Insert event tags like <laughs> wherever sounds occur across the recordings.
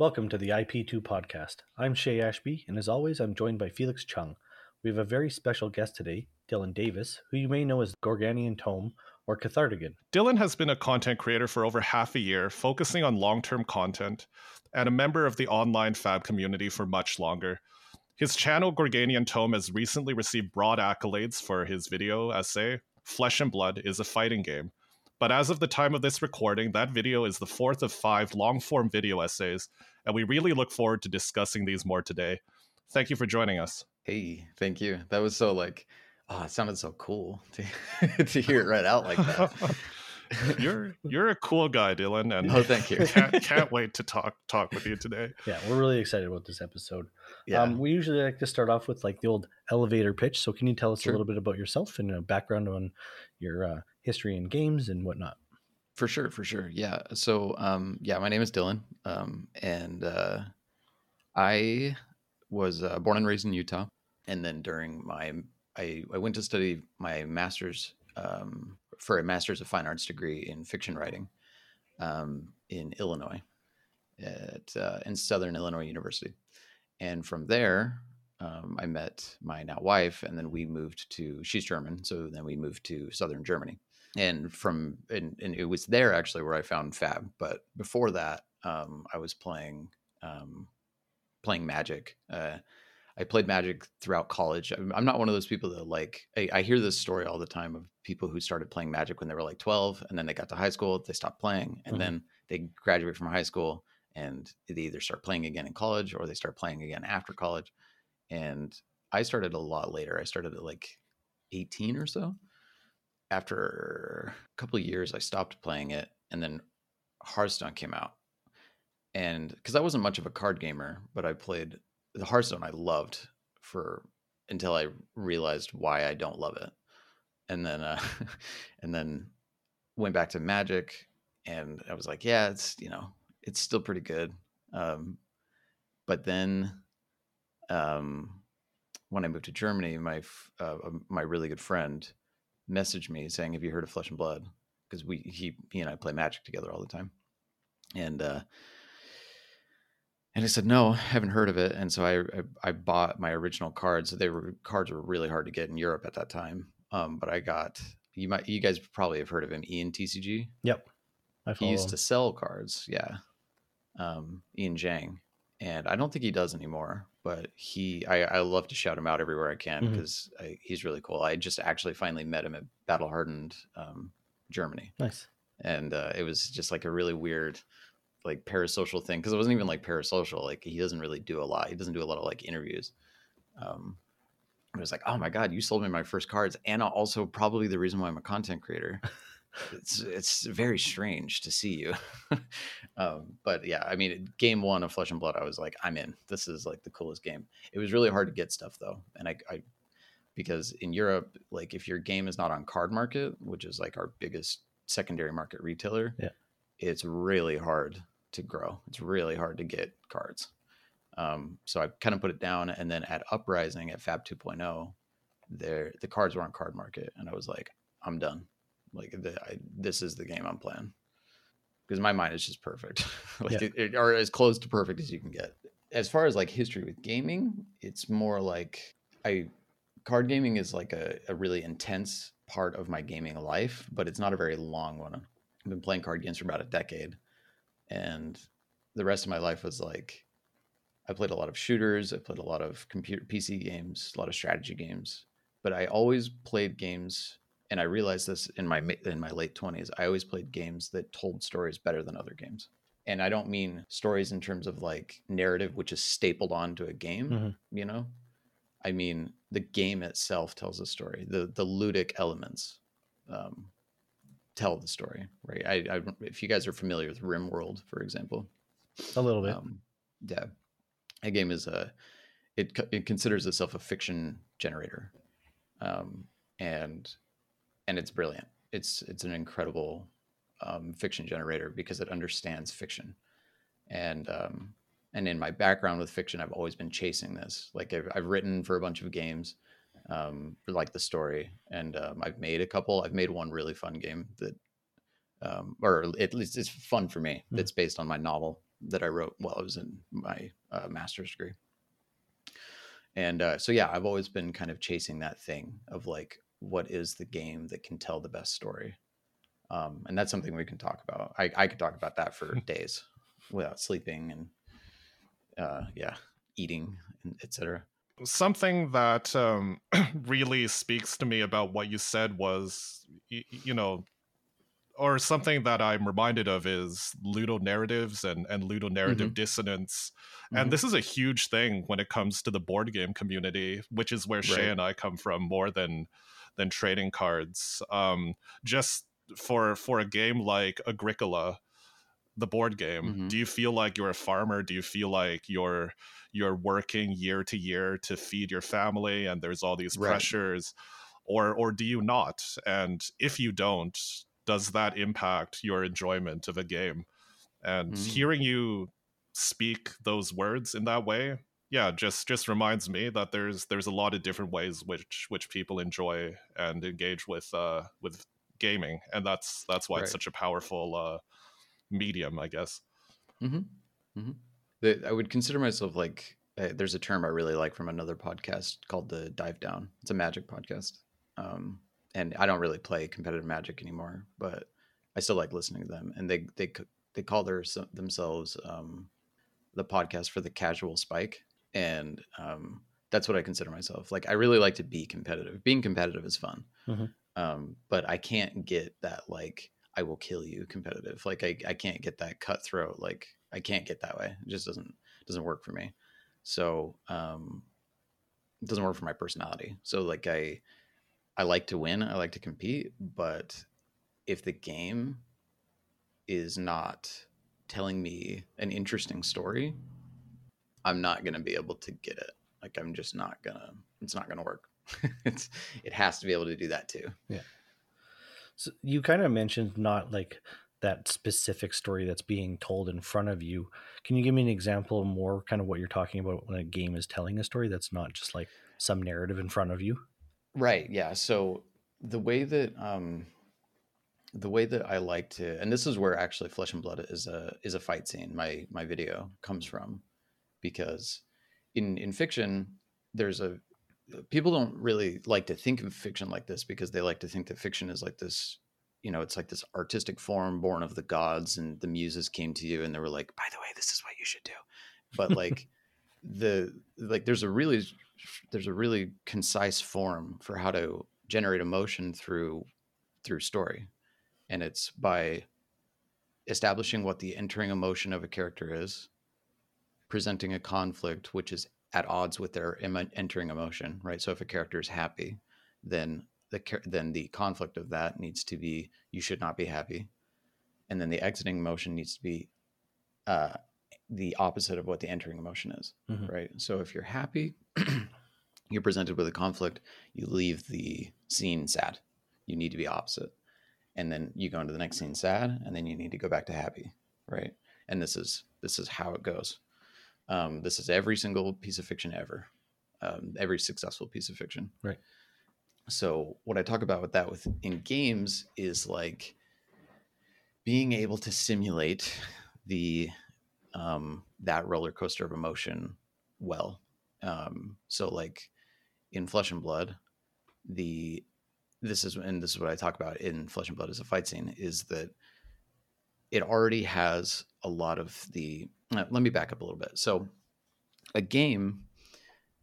Welcome to the IP2 podcast. I'm Shea Ashby, and as always, I'm joined by Felix Chung. We have a very special guest today, Dylan Davis, who you may know as Gorganian Tome or Cathartigan. Dylan has been a content creator for over half a year, focusing on long term content, and a member of the online fab community for much longer. His channel, Gorganian Tome, has recently received broad accolades for his video essay, Flesh and Blood is a Fighting Game. But as of the time of this recording, that video is the fourth of five long form video essays, and we really look forward to discussing these more today. Thank you for joining us. Hey, thank you. That was so like, oh, it sounded so cool to, <laughs> to hear it right out like that. <laughs> you're you're a cool guy, Dylan, and oh, thank you. can't, can't wait to talk talk with you today. Yeah, we're really excited about this episode. Yeah. Um, we usually like to start off with like the old elevator pitch. So, can you tell us Sure. a little bit about yourself and a background on your uh, history in games and whatnot? For sure, for sure. Yeah. So, um, yeah, my name is Dylan, um, and uh, I was uh, born and raised in Utah. And then during my, I, I went to study my master's um, for a master's of fine arts degree in fiction writing um, in Illinois, at uh, in Southern Illinois University. And from there, um, I met my now wife, and then we moved to. She's German, so then we moved to Southern Germany and from and, and it was there actually where I found Fab. But before that, um, I was playing um, playing Magic. Uh, I played Magic throughout college. I'm, I'm not one of those people that like. I, I hear this story all the time of people who started playing Magic when they were like 12, and then they got to high school, they stopped playing, and Mhm. then they graduate from high school and they either start playing again in college or they start playing again after college. And I started a lot later. I started at like 18 or so after a couple of years, I stopped playing it, and then Hearthstone came out. And because I wasn't much of a card gamer, but I played the Hearthstone I loved for until I realized why I don't love it, and then uh, <laughs> and then went back to Magic, and I was like, yeah, it's you know it's still pretty good, um, but then um, when I moved to Germany, my uh, my really good friend messaged me saying, "Have you heard of Flesh and Blood?" Because we he he and I play Magic together all the time, and uh, and I said, "No, I haven't heard of it." And so I I, I bought my original cards. So they were cards were really hard to get in Europe at that time, um, but I got you might you guys probably have heard of him, Ian TCG. Yep. I He used to sell cards, yeah. Um, Ian Zhang, and I don't think he does anymore. But he, I, I love to shout him out everywhere I can because he's really cool. I just actually finally met him at Battle Hardened, um, Germany, nice. and uh, it was just like a really weird, like parasocial thing because it wasn't even like parasocial. Like he doesn't really do a lot. He doesn't do a lot of like interviews. Um, it was like, oh my god, you sold me my first cards, and also probably the reason why I'm a content creator. it's it's very strange to see you. <laughs> um, but yeah, I mean, game one of Flesh and Blood, I was like, I'm in. This is like the coolest game. It was really hard to get stuff though, and I, I because in Europe, like if your game is not on Card Market, which is like our biggest secondary market retailer, Yeah. it's really hard to grow. It's really hard to get cards. Um, so I kind of put it down, and then at Uprising at Fab 2.0, there the cards were on Card Market, and I was like, I'm done. Like the, I, this is the game I'm playing because my mind is just perfect, <laughs> like Yeah. it, it- or as close to perfect as you can get. As far as like history with gaming, it's more like I card gaming is like a, a really intense part of my gaming life, but it's not a very long one. I've been playing card games for about a decade, and the rest of my life was like I played a lot of shooters, I played a lot of computer PC games, a lot of strategy games, but I always played games and I realized this in my in my late 20s. I always played games that told stories better than other games. And I don't mean stories in terms of like narrative which is stapled onto a game, Mhm. you know? I mean, the game itself tells a story. The the ludic elements um, tell the story, right? I, I if you guys are familiar with RimWorld, for example, A little bit. um, yeah, a game is a it it considers itself a fiction generator, um, and and it's brilliant. It's it's an incredible um, fiction generator because it understands fiction, and um, and in my background with fiction, I've always been chasing this. Like I've, I've written for a bunch of games, um, like the story, and um, I've made a couple. I've made one really fun game that, um, or at least it's fun for me. Hmm. That's based on my novel that I wrote while I was in my uh, master's degree. And uh, so, yeah, I've always been kind of chasing that thing of like, what is the game that can tell the best story? Um, and that's something we can talk about. I, I could talk about that for <laughs> days without sleeping and, uh, yeah, eating, and etc. Something that um, <clears throat> really speaks to me about what you said was, you, you know, or something that I'm reminded of is ludonarratives and, and ludonarrative mm-hmm. dissonance. Mm-hmm. And this is a huge thing when it comes to the board game community, which is where right. Shea and I come from more than than trading cards. Um, just for for a game like Agricola, the board game, mm-hmm. do you feel like you're a farmer? Do you feel like you're you're working year to year to feed your family and there's all these right. pressures? Or or do you not? And if you don't, does that impact your enjoyment of a game? And mm-hmm. hearing you speak those words in that way, yeah, just just reminds me that there's there's a lot of different ways which which people enjoy and engage with uh with gaming, and that's that's why right. it's such a powerful uh medium, I guess. Mm-hmm. Mm-hmm. The, I would consider myself like uh, there's a term I really like from another podcast called the Dive Down. It's a magic podcast. Um, and I don't really play competitive Magic anymore, but I still like listening to them. And they they they call their themselves um, the podcast for the casual spike, and um, that's what I consider myself. Like I really like to be competitive. Being competitive is fun, mm-hmm. um, but I can't get that like I will kill you competitive. Like I I can't get that cutthroat. Like I can't get that way. It just doesn't doesn't work for me. So um, it doesn't work for my personality. So like I I like to win, I like to compete, but if the game is not telling me an interesting story, I'm not going to be able to get it. Like I'm just not to it's not to work. <laughs> it's it has to be able to do that too. Yeah. So you kind of mentioned not like that specific story that's being told in front of you. Can you give me an example more kind of what you're talking about when a game is telling a story that's not just like some narrative in front of you? Right. Yeah. So the way that um the way that I like to and this is where actually Flesh and Blood is a is a fight scene. My my video comes from because in in fiction there's a people don't really like to think of fiction like this because they like to think that fiction is like this you know it's like this artistic form born of the gods and the muses came to you and they were like by the way this is what you should do. But like <laughs> the like there's a really there's a really concise form for how to generate emotion through through story. And it's by establishing what the entering emotion of a character is presenting a conflict which is at odds with their entering emotion right? So if a character is happy then the then the conflict of that needs to be you should not be happy and then the exiting emotion needs to be uh, the opposite of what the entering emotion is mm-hmm. right so if you're happy <clears throat> you're presented with a conflict, you leave the scene sad. You need to be opposite. And then you go into the next scene sad, and then you need to go back to happy, right? And this is this is how it goes. Um, this is every single piece of fiction ever, um, every successful piece of fiction, right? So what I talk about with that with in games is like being able to simulate the um, that roller coaster of emotion well. Um, so like in Flesh and Blood, the this is and this is what I talk about in Flesh and Blood as a fight scene is that it already has a lot of the. Uh, let me back up a little bit. So, a game,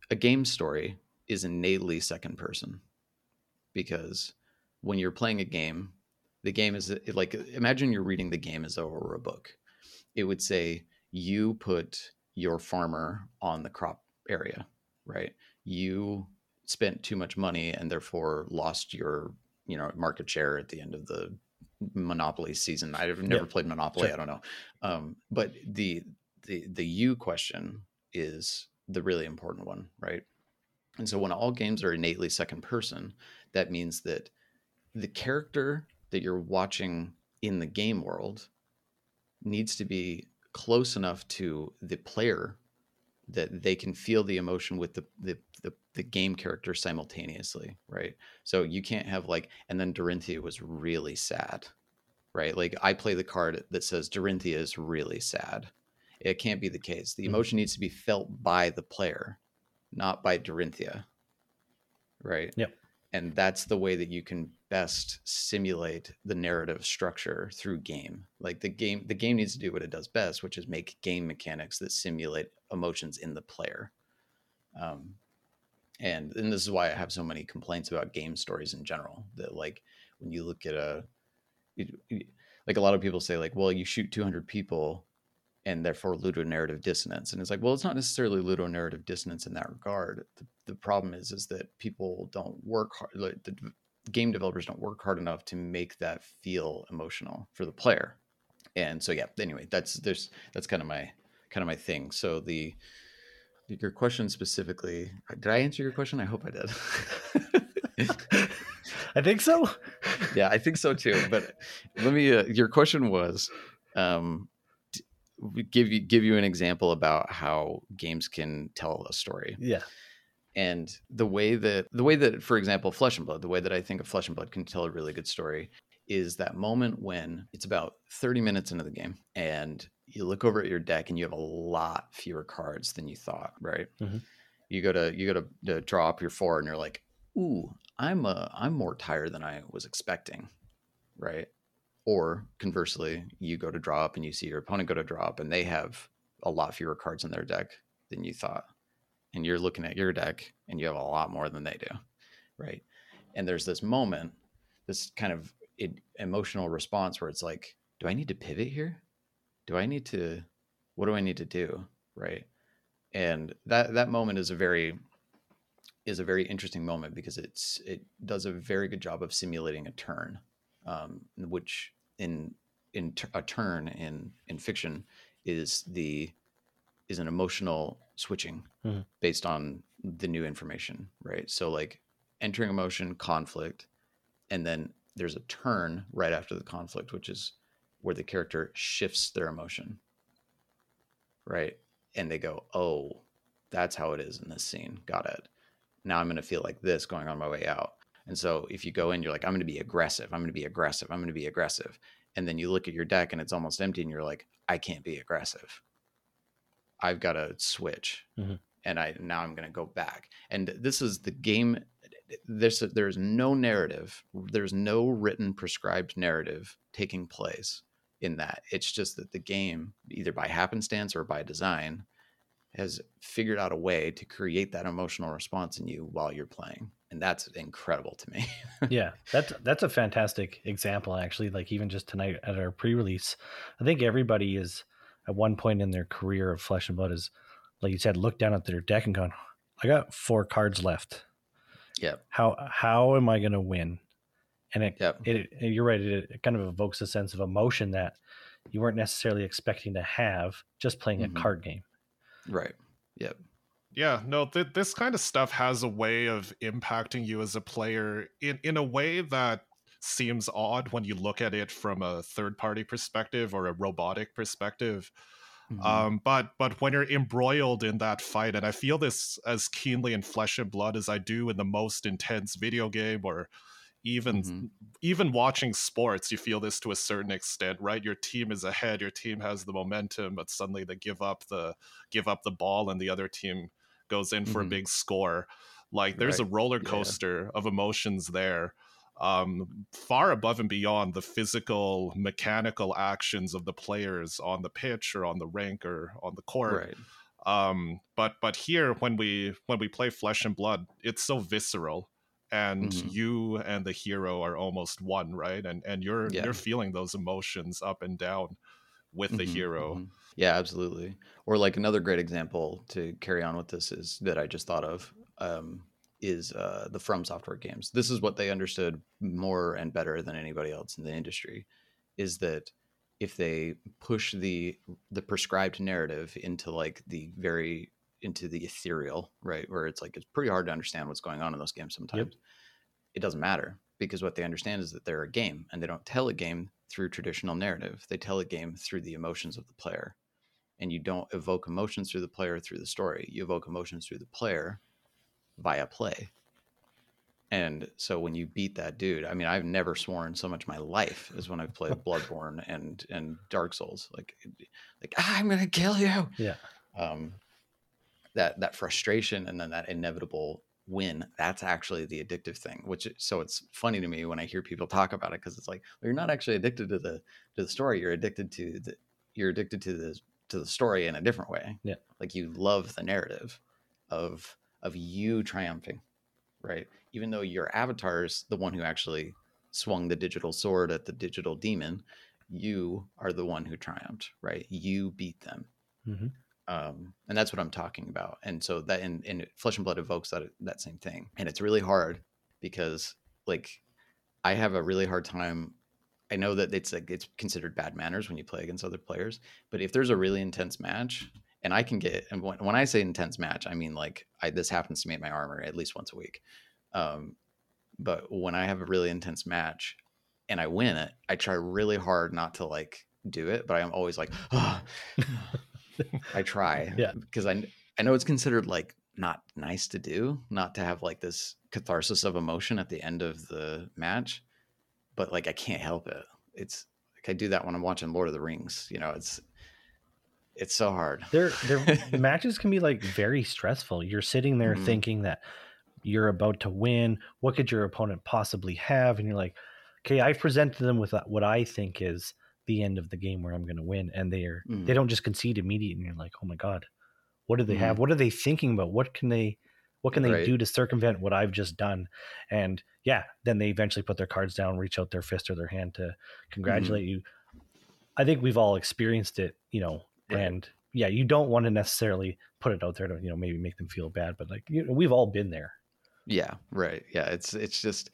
a game story is innately second person because when you're playing a game, the game is like imagine you're reading the game as though it were a book. It would say you put your farmer on the crop area, right? You spent too much money and therefore lost your you know market share at the end of the monopoly season i've never yeah. played monopoly sure. i don't know um, but the the the you question is the really important one right and so when all games are innately second person that means that the character that you're watching in the game world needs to be close enough to the player that they can feel the emotion with the, the the the, game character simultaneously, right? So you can't have like, and then Dorinthea was really sad, right? Like I play the card that says Dorinthea is really sad, It can't be the case. The Mhm. emotion needs to be felt by the player, not by Dorinthea. Right? Yep. And that's the way that you can best simulate the narrative structure through game. Like the game the game needs to do what it does best, which is make game mechanics that simulate emotions in the player. Um, and and this is why I have so many complaints about game stories in general. That like when you look at a you- you- like a lot of people say like, well, you shoot 200 people and therefore ludonarrative dissonance. And it's like, well, it's not necessarily ludonarrative dissonance in that regard. The, the problem is is that people don't work hard. Like the game developers don't work hard enough to make that feel emotional for the player. And so yeah, anyway, that's there's that's kind of my kind of my thing. So the your question specifically, did I answer your question? I hope I did. <laughs> I think so. <laughs> yeah, I think so too. But let me. Uh, your question was, um, give you give you an example about how games can tell a story, Yeah. and the way that the way that, for example, Flesh and Blood, the way that I think of Flesh and Blood can tell a really good story is that moment when it's about 30 minutes into the game and you look over at your deck and you have a lot fewer cards than you thought, right? Mhm. You go to you go to, to draw up your four and you're like, "Ooh, I'm uh, I'm more tired than I was expecting." Right? Or conversely, you go to draw up and you see your opponent go to draw up and they have a lot fewer cards in their deck than you thought. And you're looking at your deck and you have a lot more than they do. Right? And there's this moment, this kind of emotional response where it's like, do I need to pivot here? Do I need to what do I need to do? Right? And that that moment is a very is a very interesting moment because it's it does a very good job of simulating a turn, um, which in in t- a turn in in fiction is the is an emotional switching Mhm. based on the new information, right? So like entering emotion, conflict, and then there's a turn right after the conflict, which is where the character shifts their emotion, right? And they go, "Oh, that's how it is in this scene. Got it." now I'm going to feel like this going on my way out. And so if you go in, you're like, I'm going to be aggressive. I'm going to be aggressive. I'm going to be aggressive. And then you look at your deck and it's almost empty and you're like, I can't be aggressive. I've got to switch. Mhm. And I now I'm going to go back. And this is the game. There's there's no narrative. There's no written prescribed narrative taking place in that. It's just that the game, either by happenstance or by design, has figured out a way to create that emotional response in you while you're playing and that's incredible to me <laughs> yeah that's that's a fantastic example actually like even just tonight at our pre-release i think everybody is at one point in their career of flesh and blood is like you said look down at their deck and gone i got four cards left Yeah. how how am i going to win and it, Yep. it you're right it, it kind of evokes a sense of emotion that you weren't necessarily expecting to have just playing Mhm. a card game right yep Yeah, no, th- this kind of stuff has a way of impacting you as a player in in a way that seems odd when you look at it from a third party perspective or a robotic perspective. Mhm. Um, but but when you're embroiled in that fight, and I feel this as keenly in flesh and blood as I do in the most intense video game or even Mhm. even watching sports, you feel this to a certain extent, right? Your team is ahead, your team has the momentum, but suddenly they give up the give up the ball and the other team goes in for Mhm. a big score. Like there's a roller Yeah, yeah. coaster of emotions there. Um, far above and beyond the physical, mechanical actions of the players on the pitch or on the rink or on the court right um but but here when we when we play flesh and blood it's so visceral and Mhm. you and the hero are almost one right and and you're Yeah. you're feeling those emotions up and down with the Mhm, hero. mhm. yeah absolutely. Or like another great example to carry on with this is that i just thought of um, is uh, the from software games. This is what they understood more and better than anybody else in the industry is that if they push the the prescribed narrative into like the very into the ethereal right where it's like it's pretty hard to understand what's going on in those games sometimes it doesn't matter because what they understand is that they're a game and they don't tell a game through traditional narrative they tell a game through the emotions of the player and you don't evoke emotions through the player through the story you evoke emotions through the player via play And so when you beat that dude, I mean, I've never sworn so much in my life as when I've played <laughs> Bloodborne and and Dark Souls. Like, like ah, I'm gonna kill you. Yeah. Um, that that frustration and then that inevitable win. That's actually the addictive thing. Which so it's funny to me when I hear people talk about it because it's like well, you're not actually addicted to the to the story. You're addicted to the you're addicted to the to the story in a different way. Yeah. Like you love the narrative of of you triumphing, right? Even though your avatar is the one who actually swung the digital sword at the digital demon, you are the one who triumphed, right? You beat them. hmm Um, and that's what I'm talking about. And so that in, in Flesh and Blood evokes that that same thing. And it's really hard because like I have a really hard time. I know that it's like it's considered bad manners when you play against other players, but if there's a really intense match, and I can get and when, when I say intense match, I mean like I this happens to me at my armor at least once a week. Um, but when I have a really intense match and I win it, I try really hard not to like do it, but I'm always like, oh. <laughs> <laughs> I try, Yeah. because I I know it's considered like not nice to do, not to have like this catharsis of emotion at the end of the match, but like I can't help it. It's like I do that when I'm watching Lord of the Rings. You know, it's it's so hard. Their their <laughs> matches can be like very stressful. You're sitting there Mhm. thinking that you're about to win. What could your opponent possibly have? And you're like, okay, I've presented them with what I think is the end of the game where I'm going to win, and they are Mhm. they don't just concede immediately. And you're like, oh my god, what do they have? Mhm. What are they thinking about? What can they what can they Right. do to circumvent what I've just done? And yeah, then they eventually put their cards down, reach out their fist or their hand to congratulate you. I think we've all experienced it, you know, Right. and yeah, you don't want to necessarily put it out there to, you know, maybe make them feel bad, but like you know, we've all been there. Yeah, right. Yeah, it's it's just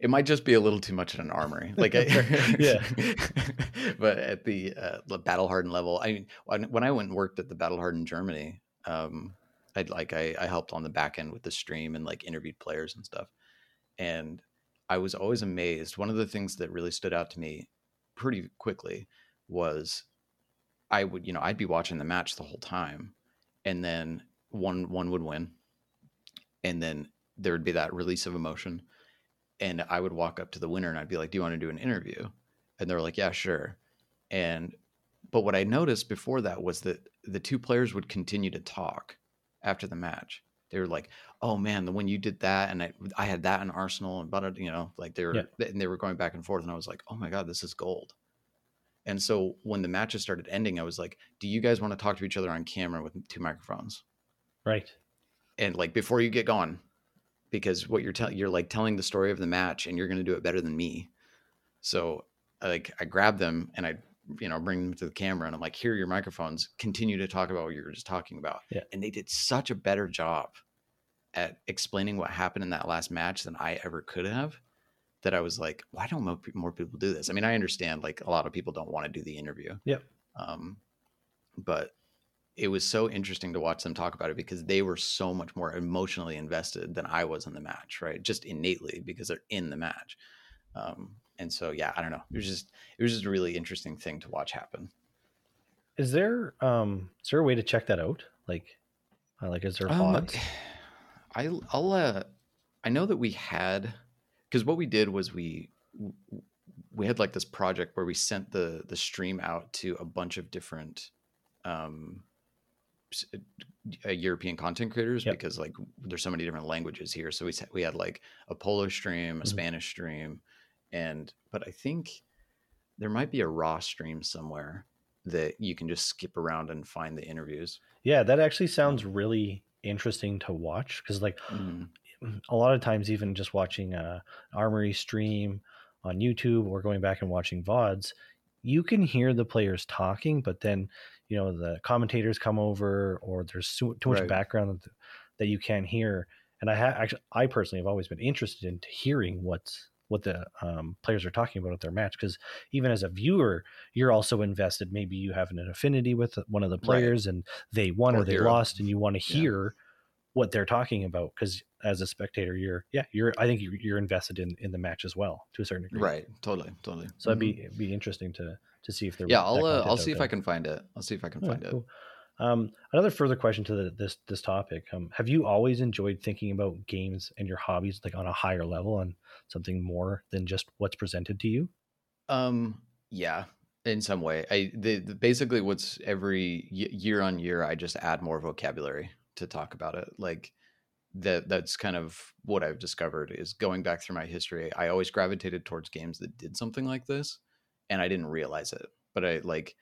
it might just be a little too much in an armory. Like I, <laughs> <laughs> Yeah. <laughs> but at the uh, battle hardened level, I mean, when, when I went and worked at the battle hardened Germany, um, I'd like I, I helped on the back end with the stream and like interviewed players and stuff, and I was always amazed. One of the things that really stood out to me pretty quickly was I would you know I'd be watching the match the whole time, and then one one would win, and then there would be that release of emotion and i would walk up to the winner and i'd be like do you want to do an interview? And they're like yeah sure. And but what i noticed before that was that the two players would continue to talk after the match. They were like oh man the when you did that and i, I had that in arsenal and but you know like they were Yeah. and they were going back and forth and i was like oh my god this is gold. And so when the matches started ending i was like do you guys want to talk to each other on camera with two microphones? Right. and like before you get going because what you're telling you're like telling the story of the match and you're going to do it better than me. So like i grab them and i you know bring them to the camera and i'm like here are your microphones. Continue to talk about what you were just talking about. Yeah. and they did such a better job at explaining what happened in that last match than i ever could have that i was like why don't mo- more people do this? I mean i understand like a lot of people don't want to do the interview. Yep. um, but it was so interesting to watch them talk about it because they were so much more emotionally invested than I was in the match, right? Just innately because they're in the match. Um, and so, yeah, I don't know. It was just, it was just a really interesting thing to watch happen. Is there um is there a way to check that out? Like uh, like is there Um, I, I'll, uh, I know that we had, because what we did was we, we had like this project where we sent the the stream out to a bunch of different um uh, European content creators Yep. because like there's so many different languages here. So we we had like a Polish stream, a Mhm. Spanish stream, and but I think there might be a raw stream somewhere that you can just skip around and find the interviews. Yeah, that actually sounds really interesting to watch because like Mhm. a lot of times even just watching a armory stream on youtube or going back and watching vods you can hear the players talking but then you know the commentators come over or there's so, too much Right. background that, that you can't hear and i have actually i personally have always been interested in hearing what's what the um, players are talking about at their match because even as a viewer you're also invested maybe you have an affinity with one of the players and they won or, Or they lost and you want to Yeah. hear what they're talking about because as a spectator you're yeah you're i think you're, you're invested in in the match as well to a certain degree Right. Totally. Totally. so it'd Mhm. be it'd be interesting to to see if there yeah i'll uh, i'll see if i can find it i'll see if i can Oh, find it cool. Um, another further question to the, this this topic: um, Have you always enjoyed thinking about games and your hobbies like on a higher level and something more than just what's presented to you? Um, yeah, in some way. I the, the basically what's every y- year on year, I just add more vocabulary to talk about it. Like that that's kind of what I've discovered is going back through my history. I always gravitated towards games that did something like this, and I didn't realize it. But I like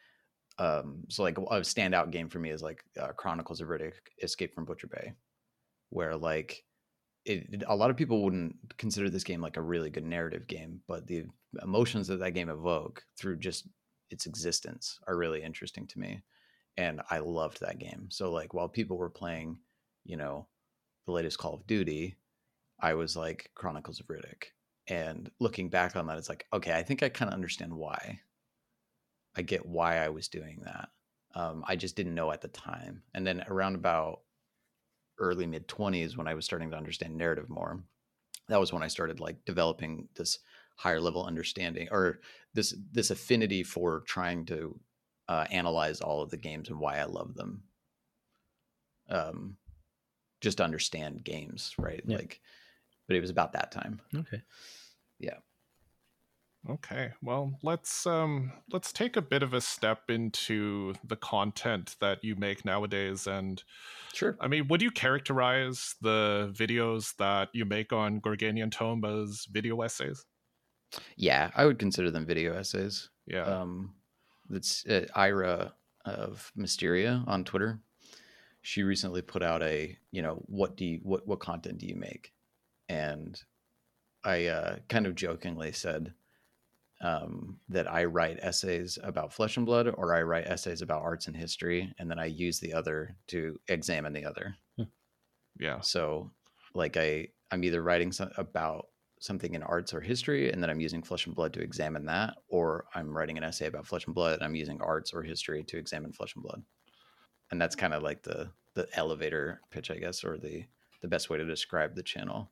um so like a standout game for me is like uh, chronicles of riddick escape from butcher bay where like it, a lot of people wouldn't consider this game like a really good narrative game but the emotions that that game evoke through just its existence are really interesting to me and i loved that game so like while people were playing you know the latest call of duty i was like chronicles of riddick and looking back on that it's like okay i think i kind of understand why I get why I was doing that. Um, I just didn't know at the time. And then around about early mid 20s when I was starting to understand narrative more, that was when I started like developing this higher level understanding or this this affinity for trying to uh, analyze all of the games and why I love them. Um, just understand games, right? Yeah. Like, but it was about that time. Okay. Yeah. Okay. Well, let's um let's take a bit of a step into the content that you make nowadays and Sure. I mean, would you characterize the videos that you make on Gorganian Tome as video essays? Yeah, I would consider them video essays. Yeah. Um that's uh, Ira of Mysteria on Twitter. She recently put out a, you know, what do you what what content do you make? And I uh, kind of jokingly said, um, that I write essays about flesh and blood or I write essays about arts and history, and then I use the other to examine the other. Hmm. Yeah. So, like I, I'm either writing some, about something in arts or history, and then I'm using flesh and blood to examine that, or I'm writing an essay about flesh and blood, and I'm using arts or history to examine flesh and blood. And that's kind of like the the elevator pitch, I guess, or the the best way to describe the channel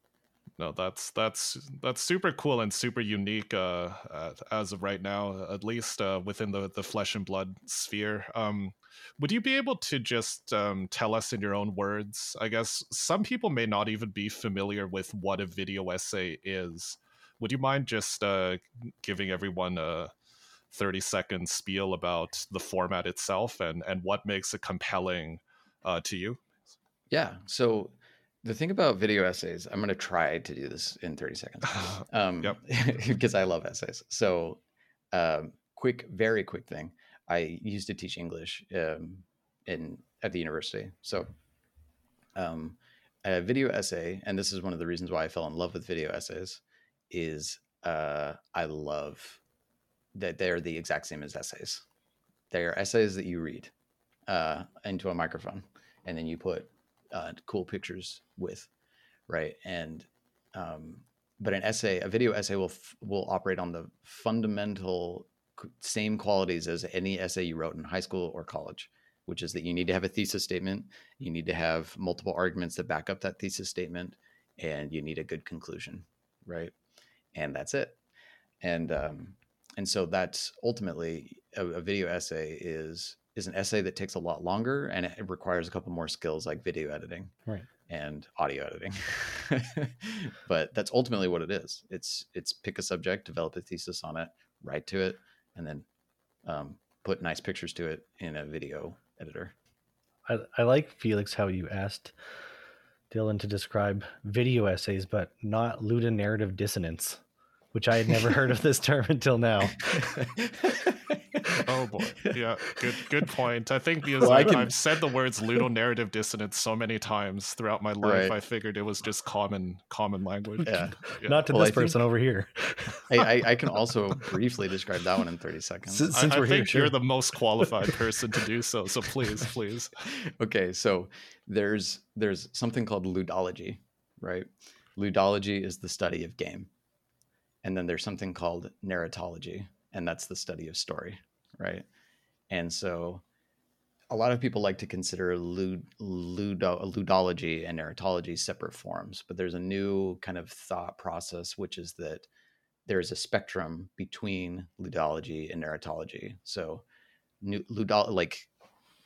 no that's that's that's super cool and super unique uh, uh, as of right now at least uh, within the the flesh and blood sphere. Um, would you be able to just um, tell us in your own words? I guess some people may not even be familiar with what a video essay is. Would you mind just uh, giving everyone a 30 second spiel about the format itself and and what makes it compelling uh, to you? Yeah so the thing about video essays, I'm going to try to do this in 30 seconds <laughs> um, <laughs> because I love essays. So, um, quick, very quick thing. I used to teach English um, in at the university. So, um, a video essay, and this is one of the reasons why I fell in love with video essays, is uh, I love that they're the exact same as essays. They are essays that you read uh, into a microphone, and then you put uh, cool pictures with, right? And um, but an essay, a video essay, will will operate on the fundamental same qualities as any essay you wrote in high school or college, which is that you need to have a thesis statement, you need to have multiple arguments that back up that thesis statement, and you need a good conclusion, right? And that's it. And um, and so that's ultimately a, a video essay is is an essay that takes a lot longer and it requires a couple more skills like video editing right. and audio editing. <laughs> but that's ultimately what it is. It's it's pick a subject, develop a thesis on it, write to it, and then um, put nice pictures to it in a video editor. I, I like Felix how you asked Dylan to describe video essays, but not ludonarrative dissonance, which I had never heard of <laughs> this term until now. <laughs> oh boy, yeah, good good point. I think because well, I can... I've said the words ludonarrative dissonance so many times throughout my life, right. I figured it was just common common language. Yeah, yeah. not to well, this I person think... over here. I, I, I, can also briefly describe that one in thirty seconds. Since, since I, I think here, you're the most qualified person to do so. So please, please. Okay, so there's there's something called ludology, right? Ludology is the study of game, and then there's something called narratology, and that's the study of story right? And so a lot of people like to consider lud, ludo, ludology and narratology separate forms, but there's a new kind of thought process, which is that there's a spectrum between ludology and narratology. So, new, ludology, like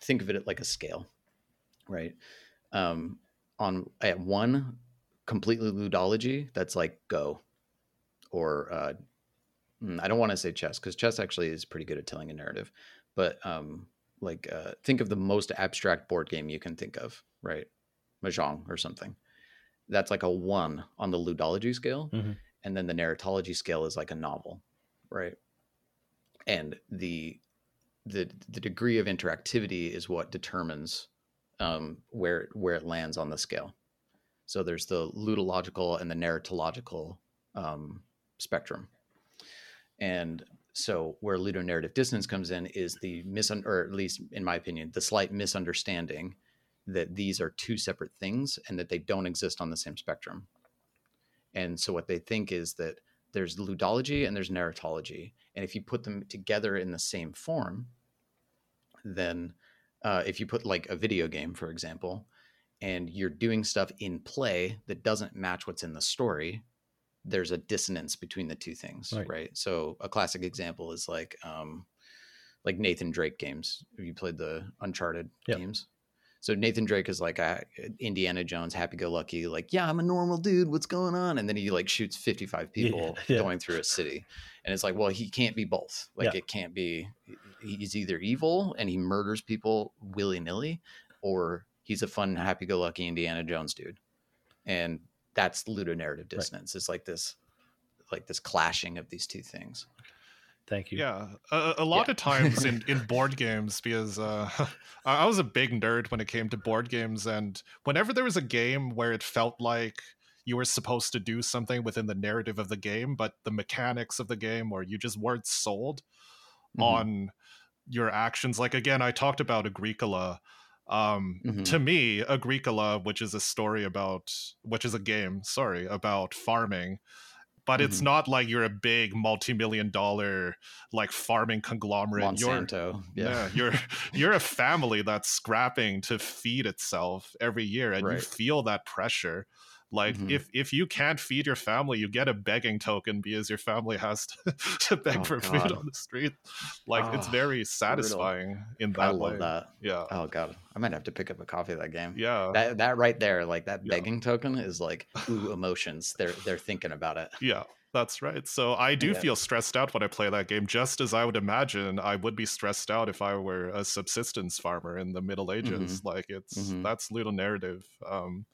think of it like a scale, right? Um, on at one completely ludology, that's like Go, or uh, I don't want to say chess because chess actually is pretty good at telling a narrative, but um, like uh, think of the most abstract board game you can think of, right? Mahjong or something. That's like a one on the ludology scale, Mhm. and then the narratology scale is like a novel, right? And the the the degree of interactivity is what determines um, where where it lands on the scale. So there's the ludological and the narratological um, spectrum, and so where ludonarrative dissonance comes in is the mis or at least in my opinion, the slight misunderstanding that these are two separate things and that they don't exist on the same spectrum. And so what they think is that there's ludology and there's narratology, and if you put them together in the same form, then uh, if you put like a video game, for example, and you're doing stuff in play that doesn't match what's in the story, there's a dissonance between the two things, Right. right? So a classic example is like um, like Nathan Drake games. Have you played the Uncharted Yep. games? So Nathan Drake is like a Indiana Jones, happy-go-lucky, like yeah, I'm a normal dude. What's going on? And then he like shoots 55 Yeah, people yeah. going through a city, and it's like, well, he can't be both. Like Yeah. it can't be. He's either evil and he murders people willy nilly, or he's a fun, happy-go-lucky Indiana Jones dude, and that's ludonarrative dissonance. It's like this, like this clashing of these two things. Thank you. Yeah, a, a lot Yeah. of times in, in <laughs> board games, because uh, <laughs> I I was a big nerd when it came to board games, and whenever there was a game where it felt like you were supposed to do something within the narrative of the game, but the mechanics of the game, or you just weren't sold Mhm. on your actions. Like again, I talked about Agricola. Um, Mhm. To me, Agricola, which is a story about, which is a game, sorry, about farming, but it's Mhm. not like you're a big multi-million dollar like farming conglomerate. You're Monsanto, yeah, yeah, you're <laughs> you're a family that's scrapping to feed itself every year, and you feel that pressure. Like Mhm. if if you can't feed your family, you get a begging token because your family has to, <laughs> to beg Oh, for God. food on the street. Like it's Ah, very satisfying in that I way. love that. Yeah, Oh god, I might have to pick up a copy of that game. yeah, That that right there, like that Yeah. begging token, is like <laughs> ooh emotions. They're they're thinking about it. yeah. That's right. So I do Yeah. feel stressed out when I play that game, just as I would imagine I would be stressed out if I were a subsistence farmer in the Middle Ages. Like it's Mhm. that's ludonarrative. Um,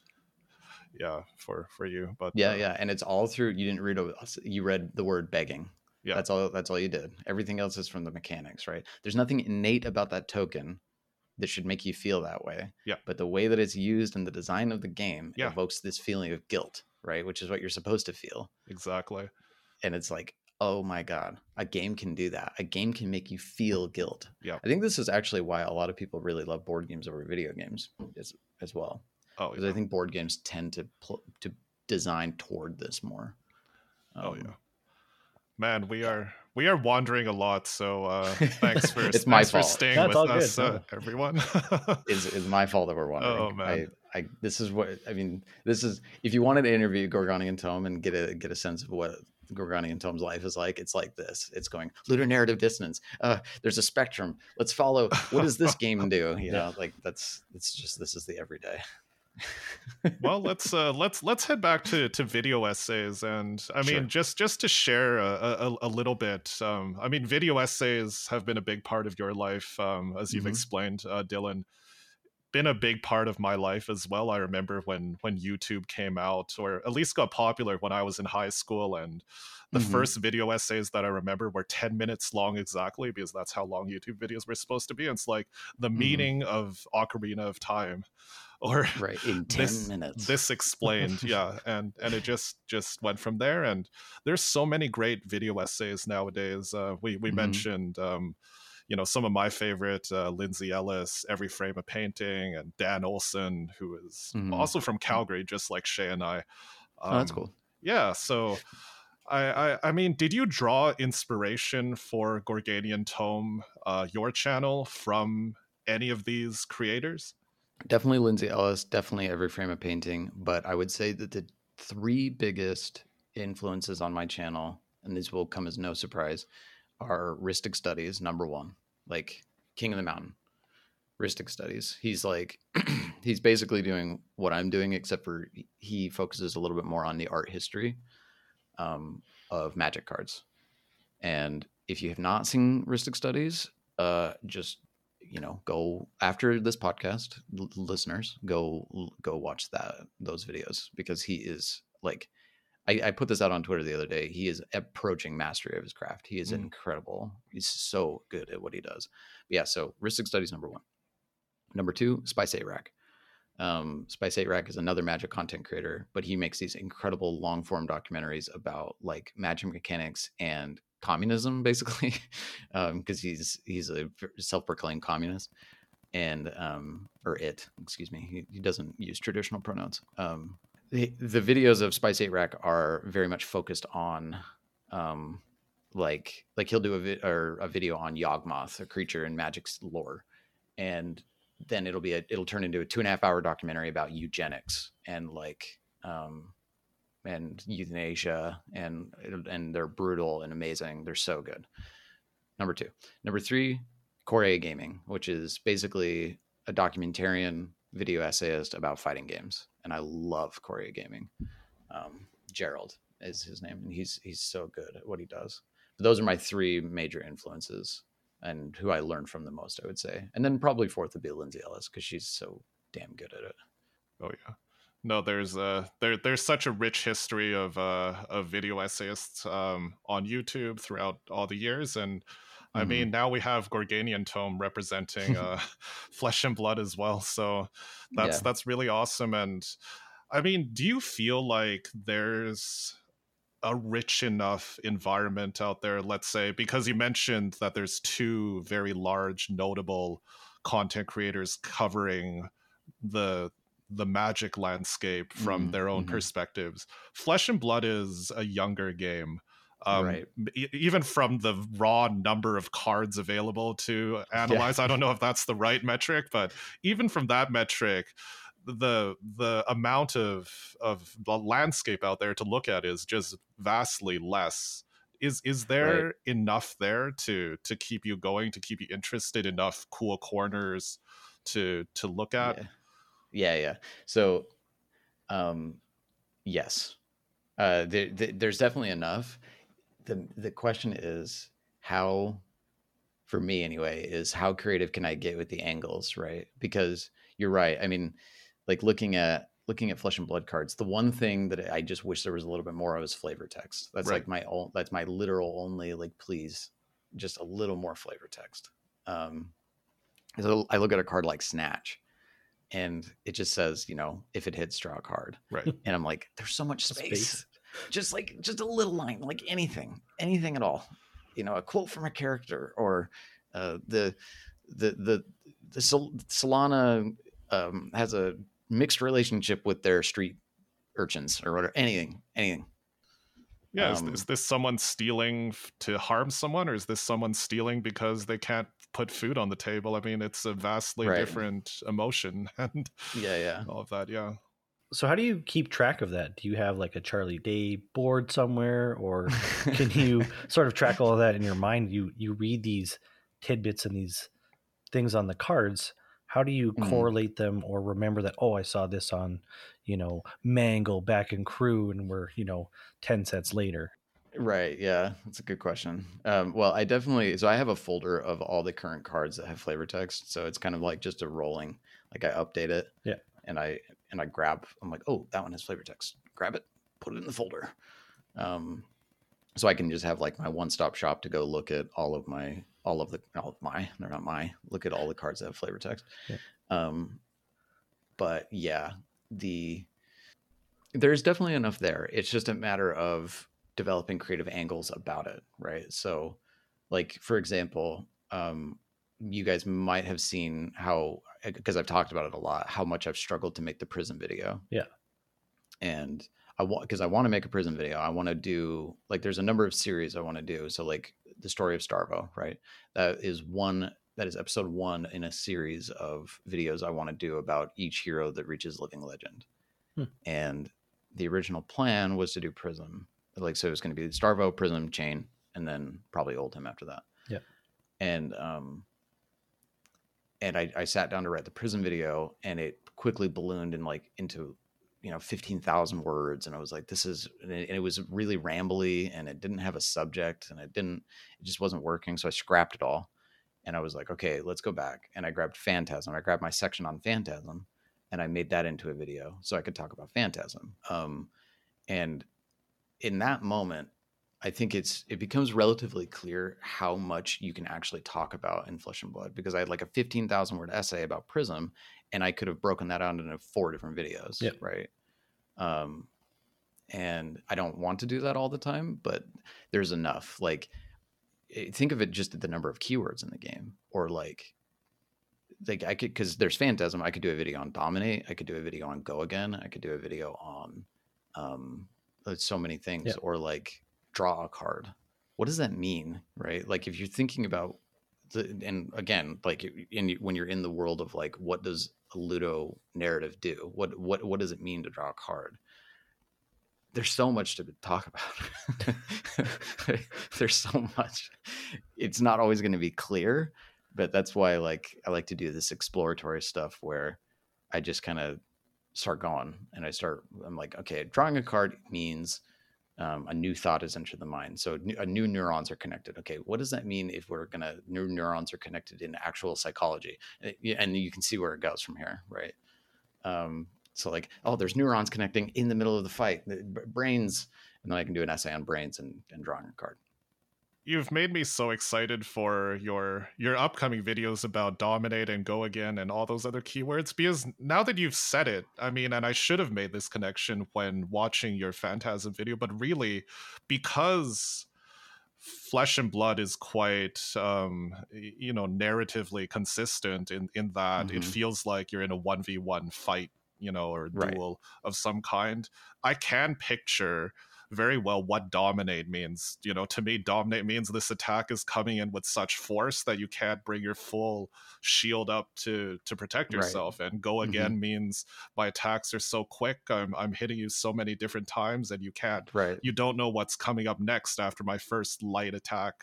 yeah, for for you, but Yeah, uh, yeah, and it's all through. You didn't read. a- You read the word begging. Yeah. that's all. That's all you did. Everything else is from the mechanics, right? There's nothing innate about that token that should make you feel that way. Yeah. But the way that it's used in the design of the game Yeah. evokes this feeling of guilt, right? Which is what you're supposed to feel. exactly. and it's like oh my god a game can do that a game can make you feel guilt Yeah. i think this is actually why a lot of people really love board games over video games as, as well Oh because yeah. i think board games tend to pl- to design toward this more oh Um, yeah. Man, we are we are wandering a lot. So uh, thanks for <laughs> It's my thanks for staying That's with all good, us, uh, everyone. <laughs> it's, it's my fault that we're wandering. Oh, man. I, I this is what i mean this is if you wanted to interview gorganian tome and get a get a sense of what Gorganian Tome's life is like. It's like this. It's going ludonarrative dissonance. Uh, there's a spectrum. Let's follow. What does this <laughs> game do? You know, like that's it's just this is the everyday. Well, let's uh, let's let's head back to, to video essays, and I mean Sure. just just to share a, a, a little bit. Um, I mean, video essays have been a big part of your life, um, as you've Mhm. explained, uh, Dylan. Been a big part of my life as well. I remember when when YouTube came out, or at least got popular when I was in high school, and the Mhm. first video essays that I remember were 10 minutes long exactly because that's how long YouTube videos were supposed to be. And it's like the Mhm. meaning of Ocarina of Time or <laughs> Right in ten This- minutes. this explained <laughs> yeah and and it just just went from there and there's so many great video essays nowadays uh we we Mhm. mentioned um you know some of my favorite uh, lindsay ellis every frame a painting and dan olson who is Mhm. also from calgary just like shea and i um, oh, that's cool. yeah so I, I i mean did you draw inspiration for gorganian tome uh your channel from any of these creators Definitely Lindsay Ellis. Definitely every frame of painting. But I would say that the three biggest influences on my channel, and these will come as no surprise, are Rhystic Studies, number one, like King of the Mountain. Rhystic Studies. He's like <clears throat> he's basically doing what I'm doing, except for he focuses a little bit more on the art history um, of Magic cards. And if you have not seen Rhystic Studies, uh, just you know, go after this podcast, l- listeners, go go watch that those videos because he is like, I, I, put this out on Twitter the other day. He is approaching mastery of his craft. He is mm. incredible. He's so good at what he does. But yeah, so Rhystic Studies number one. Number two, Spice 8 Rack. Um, Spice 8 Rack is another magic content creator, but he makes these incredible long form documentaries about like magic mechanics and communism, basically, because <laughs> um, he's he's a self proclaimed communist, and um, or it, excuse me, he, he doesn't use traditional pronouns. Um, the, the videos of Spice 8 Rack are very much focused on um, like like he'll do a, vi- or a video on Yawgmoth, a creature in Magic's lore, and then it'll be a, it'll turn into a two and a half hour documentary about eugenics and like um and euthanasia and and they're brutal and amazing they're so good number two number three Core-A Gaming which is basically a documentarian video essayist about fighting games and i love Core-A Gaming um, gerald is his name and he's he's so good at what he does but those are my three major influences and who I learned from the most, I would say. And then probably fourth would be Lindsay Ellis because she's so damn good at it. Oh yeah. No, there's uh there there's such a rich history of uh of video essayists um on YouTube throughout all the years and I mm-hmm. mean, now we have Gorganian Tome representing uh, <laughs> Flesh and Blood as well. So that's yeah. that's really awesome. And I mean, do you feel like there's a rich enough environment out there let's say because you mentioned that there's two very large notable content creators covering the the magic landscape from mm-hmm. their own mm-hmm. perspectives flesh and blood is a younger game um, right. E- even from the raw number of cards available to analyze yeah. i don't know if that's the right metric but even from that metric the the amount of of the landscape out there to look at is just vastly less is is there right. enough there to to keep you going to keep you interested enough cool corners to to look at yeah yeah, yeah. so um yes. Uh there, there, there's definitely enough. The the question is how for me anyway is how creative can i get with the angles right? Because you're right. I mean like looking at looking at flesh and blood cards the one thing that i just wish there was a little bit more of is flavor text. That's right. like my own that's my literal only like please just a little more flavor text. Um so i look at a card like snatch and it just says you know if it hits draw a card right <laughs> and i'm like there's so much space. space just like just a little line like anything anything at all you know a quote from a character or uh, the the the the Sol- solana um, has a mixed relationship with their street urchins or whatever. Anything, anything. Yeah, um, is, is, this someone stealing to harm someone, or is this someone stealing because they can't put food on the table? I mean, it's a vastly right. different emotion, <laughs> and yeah, yeah, all of that. Yeah. So, how do you keep track of that? Do you have like a Charlie Day board somewhere, or can <laughs> you sort of track all of that in your mind? You you read these tidbits and these things on the cards, how do you mm. correlate them or remember that oh i saw this on you know mangle back in CRU and we're you know 10 sets later right yeah that's a good question. Um, well i definitely so i have a folder of all the current cards that have flavor text so it's kind of like just a rolling like i update it yeah. and i and i grab i'm like oh that one has flavor text. Grab it put it in the folder. Um, so i can just have like my one-stop shop to go look at all of my all of the all of my they're not my look at all the cards that have flavor text. Yeah. um but yeah the there's definitely enough there. It's just a matter of developing creative angles about it right so like for example um you guys might have seen how because i've talked about it a lot how much i've struggled to make the prism video yeah and i want because i want to make a prism video i want to do like there's a number of series i want to do so like the story of Starvo, right? That is one that is episode one in a series of videos I want to do about each hero that reaches living legend. Hmm. And the original plan was to do Prism. Like so it was going to be Starvo, Prism, Chane, and then probably Oldhim after that. Yeah. And um and I, I sat down to write the Prism video, and it quickly ballooned and like into you know 15,000 words. And I was like this is and it, and it, was really rambly and it didn't have a subject and it didn't it just wasn't working. So I scrapped it all and I was like okay let's go back. And I grabbed Phantasm. I grabbed my section on Phantasm and I made that into a video so I could talk about Phantasm. Um, and in that moment I think it's it becomes relatively clear how much you can actually talk about in Flesh and Blood because I had like a 15,000 word essay about Prism and I could have broken that out into four different videos, right? Um, and I don't want to do that all the time, but there's enough. Like, eh, think of it just at the number of keywords in the game, or like, like I could because there's Phantasm. I could do a video on Dominate. I could do a video on Go Again. I could do a video on, um, Uh, so many things, yep. or like draw a card. What does that mean, right? Like, if you're thinking about the, and again, like in, when you're in the world of like, what does a Ludo narrative do? What what what does it mean to draw a card? There's so much to talk about. <laughs> There's so much. It's not always going to be clear, but that's why like I like to do this exploratory stuff where I just kind of start going and I start. I'm like, okay, drawing a card means um, a new thought has entered the mind. So a new neurons are connected. Okay, what does that mean if we're gonna new neurons are connected in actual psychology? And you can see where it goes from here, right? Um, so like, oh, there's neurons connecting in the middle of the fight, brains, and then I can do an essay on brains and, and drawing a card you've made me so excited for your your upcoming videos about dominate and go again and all those other keywords because now that you've said it i mean and i should have made this connection when watching your phantasm video but really because flesh and blood is quite um you know narratively consistent in in that mm-hmm. it feels like you're in a 1v1 fight you know or right. duel of some kind i can picture very well what dominate means. You know, to me, dominate means this attack is coming in with such force that you can't bring your full shield up to to protect yourself. Right. And go mm-hmm. again mm-hmm. means my attacks are so quick. I'm I'm hitting you so many different times, and you can't. Right. You don't know what's coming up next after my first light attack.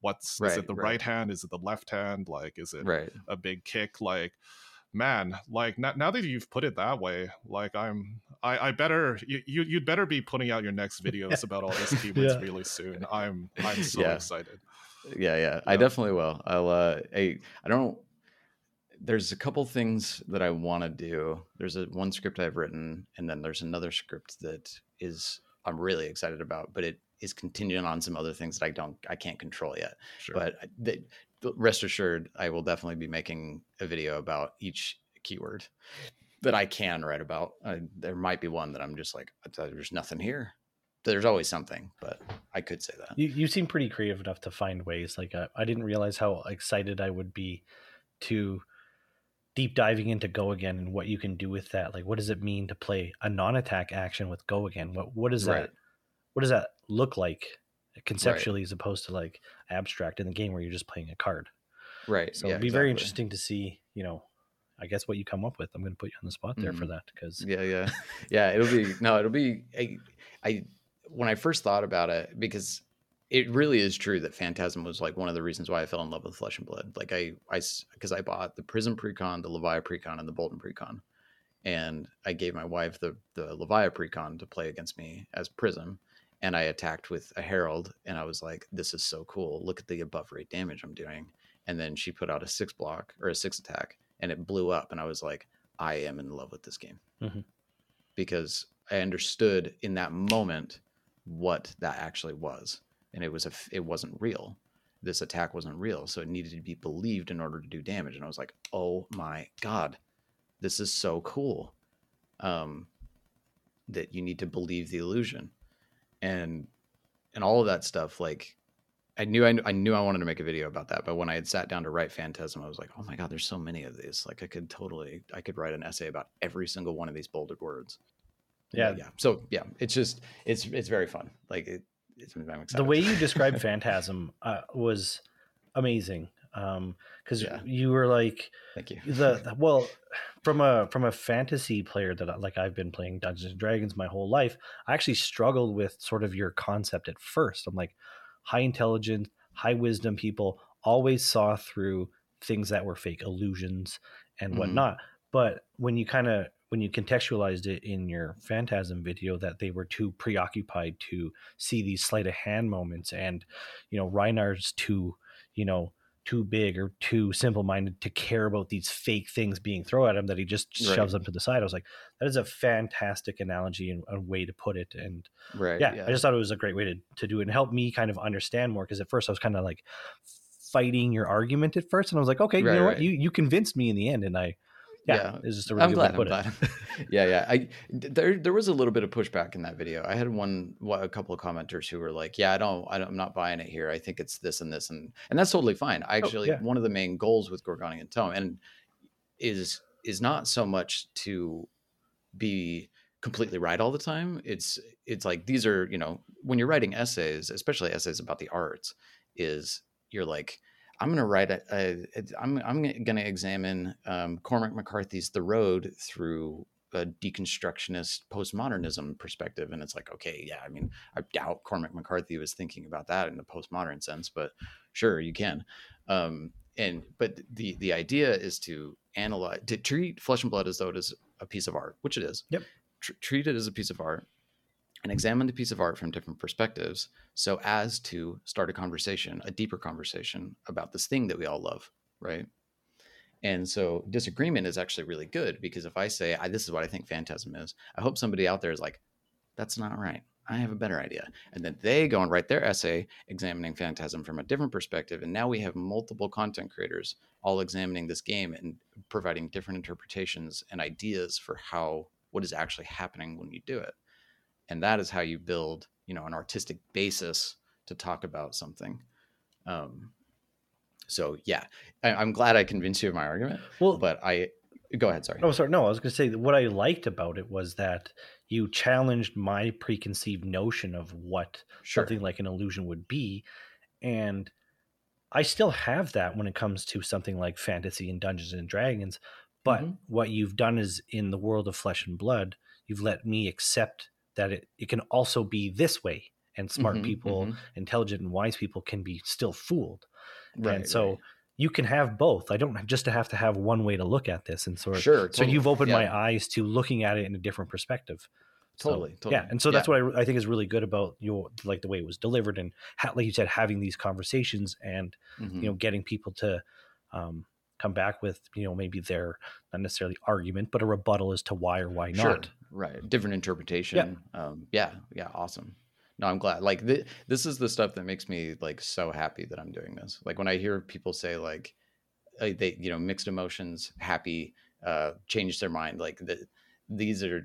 What's right, is it the right. right hand? Is it the left hand? Like, is it right. a big kick? Like man like now, now that you've put it that way like i'm i, I better you, you'd better be putting out your next <laughs> videos about all these keywords yeah. really soon i'm i'm so yeah. excited yeah, yeah yeah i definitely will i'll uh i i don't there's a couple things that i want to do there's a one script i've written and then there's another script that is i'm really excited about but it is contingent on some other things that I don't I can't control yet. Sure. But the, rest assured, I will definitely be making a video about each keyword that I can write about. there might be one that I'm just like, there's nothing here. There's always something, but I could say that. You, you seem pretty creative enough to find ways. Like, uh, I didn't realize how excited I would be to deep diving into Go Again and what you can do with that. Like, what does it mean to play a non attack action with Go Again? What, what is right. that? What does that look like conceptually right. as opposed to like abstract in the game where you're just playing a card. Right. So yeah, it'd be exactly. very interesting to see, you know, I guess what you come up with. I'm going to put you on the spot there mm-hmm. for that because yeah, yeah, yeah. It'll be no, it'll be. I, I when I first thought about it because it really is true that Phantasm was like one of the reasons why I fell in love with Flesh and Blood. Like I, I, because I bought the Prism Precon, the Levia Precon, and the Boltyn Precon, and I gave my wife the the Levia Precon to play against me as Prism, and I attacked with a Herald, and I was like, "This is so cool! Look at the above rate damage I'm doing." And then she put out a six block or a six attack, and it blew up, and I was like, "I am in love with this game," mm-hmm. because I understood in that moment what that actually was, and it was a it wasn't real. This attack wasn't real, so it needed to be believed in order to do damage. And I was like, "Oh my god, this is so cool!" Um, that you need to believe the illusion and and all of that stuff like I knew I, I knew I wanted to make a video about that, but when I had sat down to write Phantasm, I was like, "Oh my god, there's so many of these! Like, I could totally, I could write an essay about every single one of these bolded words." Yeah, yeah. So yeah, it's just it's it's very fun. Like it, it's I'm excited. The way you described <laughs> Phantasm uh, was amazing um because yeah. you were like thank you <laughs> the well from a from a fantasy player that like I've been playing Dungeons and Dragons my whole life I actually struggled with sort of your concept at first I'm like high intelligence high wisdom people always saw through things that were fake illusions and Mhm. whatnot. But when you kind of when you contextualized it in your phantasm video that they were too preoccupied to see these sleight of hand moments and you know Reinhardt's too you know too big or too simple minded to care about these fake things being thrown at him that he just Right. shoves them to the side. I was like, that is a fantastic analogy and a way to put it. And right yeah, I just thought it was a great way to, to do it and help me kind of understand more because at first I was kind of like fighting your argument at first and I was like, okay, you Right, know what, you you convinced me in the end and I yeah, Yeah. it's just a really I'm good glad. I'm glad. <laughs> <laughs> yeah, yeah. I there there was a little bit of pushback in that video. I had one, a couple of commenters who were like, "Yeah, I don't, I don't, I'm not buying it here. I think it's this and this, and and that's totally fine. I oh, actually, Oh, yeah. one of the main goals with Gorganian Tome and is is not so much to be completely right all the time. It's it's like these are you know when you're writing essays, especially essays about the arts, is you're like I'm going to write a, a, a I'm I'm going to examine um, Cormac McCarthy's The Road through a deconstructionist postmodernism perspective, and it's like okay, yeah, I mean, I doubt Cormac McCarthy was thinking about that in the postmodern sense, but sure, you can. Um, and but the the idea is to analyze to treat Flesh and Blood as though it is a piece of art, which it is. Yep. Tr- treat it as a piece of art and examine the piece of art from different perspectives so as to start a conversation, a deeper conversation about this thing that we all love, right? And so disagreement is actually really good because if I say, I, this is what I think phantasm is, I hope somebody out there is like, that's not right. I have a better idea. And then they go and write their essay examining phantasm from a different perspective. And now we have multiple content creators all examining this game and providing different interpretations and ideas for how what is actually happening when you do it and that is how you build you know an artistic basis to talk about something um so yeah I, i'm glad i convinced you of my argument Well, but i go ahead sorry Oh, sorry. No, I was going to say that what I liked about it was that you challenged my preconceived notion of what sure something like an illusion would be. And I still have that when it comes to something like fantasy and Dungeons and Dragons. But Mhm. what you've done is in the world of flesh and blood, you've let me accept that it, it can also be this way. And smart Mhm, people, mhm. intelligent and wise people can be still fooled. right and so right. you can have both. I don't just to have to have one way to look at this. And sort of sure so you've opened Yeah, my eyes to looking at it in a different perspective. So, Totally, Yeah, and so that's Yeah. what I, I think is really good about your like the way it was delivered and ha- like you said, having these conversations and Mhm. you know getting people to um, come back with you know maybe their not necessarily argument but a rebuttal as to why or why Sure. not. Right. Different interpretation um yeah yeah awesome. No i'm glad like th- this is the stuff that makes me like so happy that i'm doing this. Like when i hear people say like uh, they you know mixed emotions happy uh changed their mind like the, these are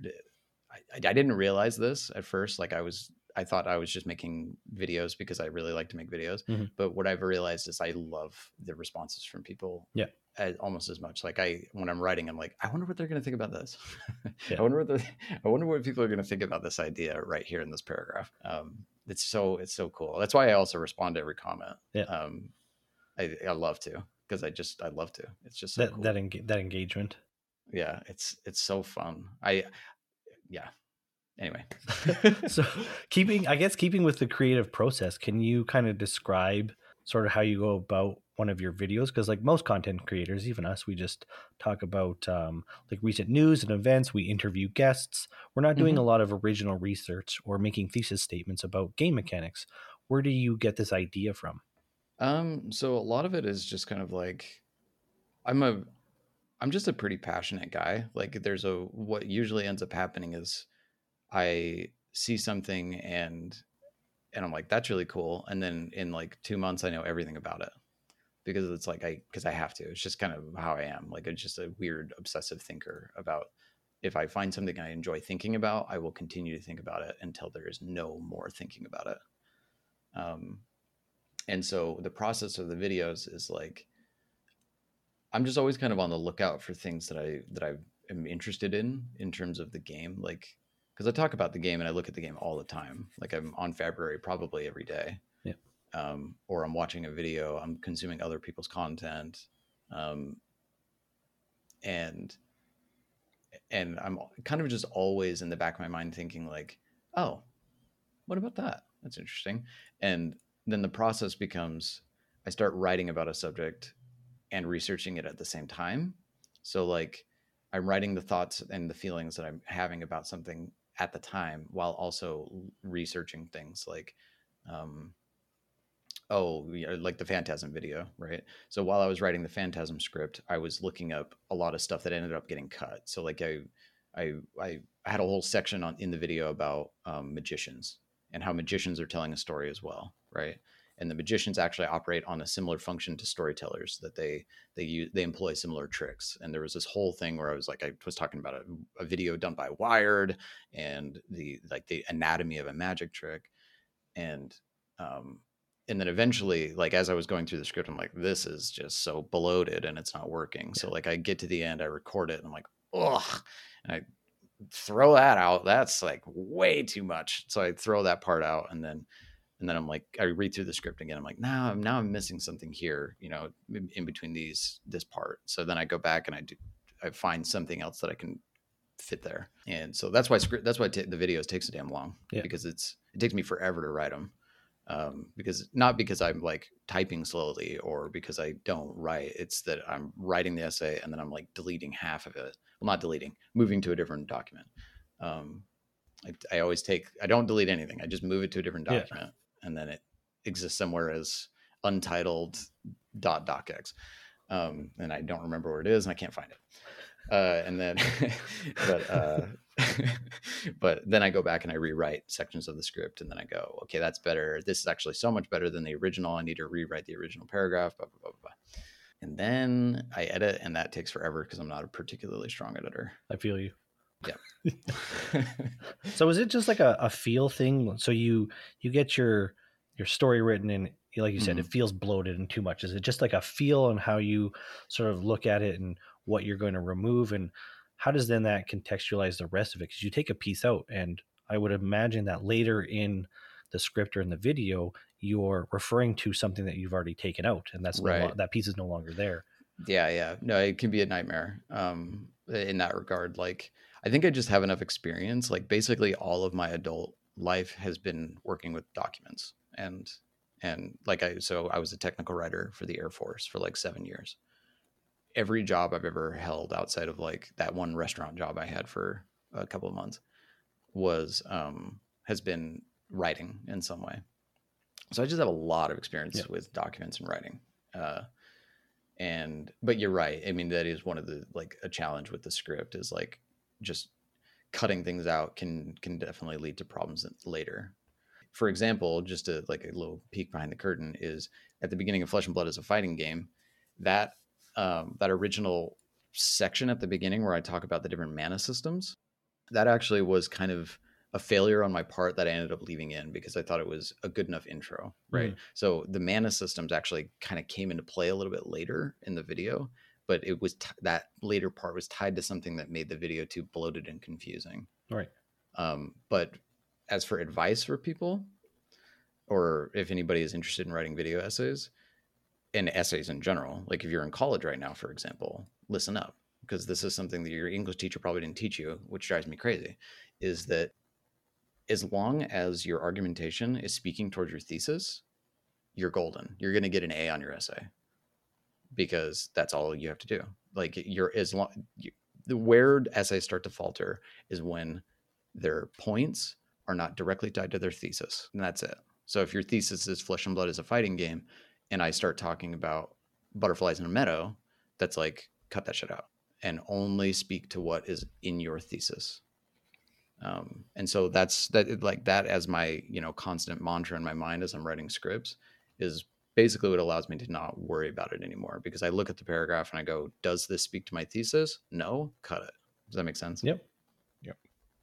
I, I didn't realize this at first like i was i thought i was just making videos because i really like to make videos. Mhm. but what i've realized is i love the responses from people Yeah. As, almost as much. Like i when i'm writing i'm like i wonder what they're going to think about this. <laughs> Yeah. i wonder what the, <laughs> i wonder what people are going to think about this idea right here in this paragraph. Um it's so it's so cool. That's why i also respond to every comment. Yeah. um i i love to because i just i love to. It's just so That cool. that enga- that engagement. yeah it's it's so fun. I yeah. Anyway. <laughs> So keeping i guess keeping with the creative process can you kind of describe sort of how you go about one of your videos because like most content creators even us we just talk about um, like recent news and events we interview guests we're not doing Mhm. a lot of original research or making thesis statements about game mechanics where do you get this idea from Um, so a lot of it is just kind of like I'm a I'm just a pretty passionate guy. Like there's a what usually ends up happening is I see something and and I'm like, that's really cool. And then in like two months I know everything about it. Because it's like I because I have to. It's just kind of how I am. Like I'm just a weird obsessive thinker about if I find something I enjoy thinking about, I will continue to think about it until there is no more thinking about it. Um, and so the process of the videos is like i'm just always kind of on the lookout for things that i that i am interested in in terms of the game like because i talk about the game and i look at the game all the time like i'm on Fabrary probably every day. Um, or i'm watching a video i'm consuming other people's content um, and and i'm kind of just always in the back of my mind thinking like oh what about that that's interesting and then the process becomes I start writing about a subject and researching it at the same time. So like I'm writing the thoughts and the feelings that I'm having about something at the time while also researching things like um oh like the phantasm video right? So while i was writing the phantasm script i was looking up a lot of stuff that ended up getting cut. So like i i i had a whole section on in the video about um, magicians and how magicians are telling a story as well right? And the magicians actually operate on a similar function to storytellers that they they use they employ similar tricks. And there was this whole thing where i was like i was talking about a, a video done by wired and the like the anatomy of a magic trick. And um and then eventually like as i was going through the script i'm like this is just so bloated and it's not working yeah. so like i get to the end i record it and i'm like ugh and i throw that out that's like way too much so i throw that part out and then and then I'm like, I read through the script again. I'm like, now I'm now I'm missing something here, you know, in, between these this part. So then I go back and I do, I find something else that I can fit there. And so that's why script that's why t- the videos takes so damn long yeah. because it's it takes me forever to write them. Um, because not because I'm like typing slowly or because I don't write. It's that I'm writing the essay and then I'm like deleting half of it. Well, not deleting, moving to a different document. Um, I, I always take I don't delete anything. I just move it to a different document. Yeah and then it exists somewhere as untitled dot docx. Um, and I don't remember where it is, and I can't find it. Uh, and then, <laughs> but uh, <laughs> but then I go back and I rewrite sections of the script, and then I go, okay, that's better. This is actually so much better than the original. I need to rewrite the original paragraph. Blah blah blah blah. And then I edit, and that takes forever because I'm not a particularly strong editor. I feel you. Yeah. <laughs> <laughs> so is it just like a, a feel thing? So you you get your your story written and like you said, mm-hmm. it feels bloated and too much. Is it just like a feel on how you sort of look at it and what you're going to remove and how does then that contextualize the rest of it? Because you take a piece out and I would imagine that later in the script or in the video, you're referring to something that you've already taken out, and that's right. no, that piece is no longer there. Yeah, yeah, no, it can be a nightmare um, in that regard. Like, I think I just have enough experience. Like basically all of my adult life has been working with documents and and like I so I was a technical writer for the Air Force for like 7 years. Every job I've ever held outside of like that one restaurant job I had for a couple of months was um has been writing in some way. So I just have a lot of experience yeah. with documents and writing. Uh and but you're right. I mean that is one of the like a challenge with the script is like just cutting things out can can definitely lead to problems later. For example, just a like a little peek behind the curtain is at the beginning of Flesh and Blood as a fighting game, that um, that original section at the beginning where I talk about the different mana systems, that actually was kind of a failure on my part that I ended up leaving in because I thought it was a good enough intro, right? Mm. So the mana systems actually kind of came into play a little bit later in the video, but it was t- that later part was tied to something that made the video too bloated and confusing. Right. Um, but as for advice for people, or if anybody is interested in writing video essays and essays in general, like if you're in college right now, for example, listen up because this is something that your English teacher probably didn't teach you, which drives me crazy, is that as long as your argumentation is speaking towards your thesis, you're golden. You're going to get an A on your essay because that's all you have to do. Like you're as long you, the where essays start to falter is when their points are not directly tied to their thesis, and that's it. So if your thesis is Flesh and Blood is a fighting game, and I start talking about butterflies in a meadow, that's like cut that shit out and only speak to what is in your thesis. Um, and so that's that like that as my you know constant mantra in my mind as I'm writing scripts is basically what allows me to not worry about it anymore because I look at the paragraph and I go, does this speak to my thesis? No, cut it. Does that make sense? Yep. Yep.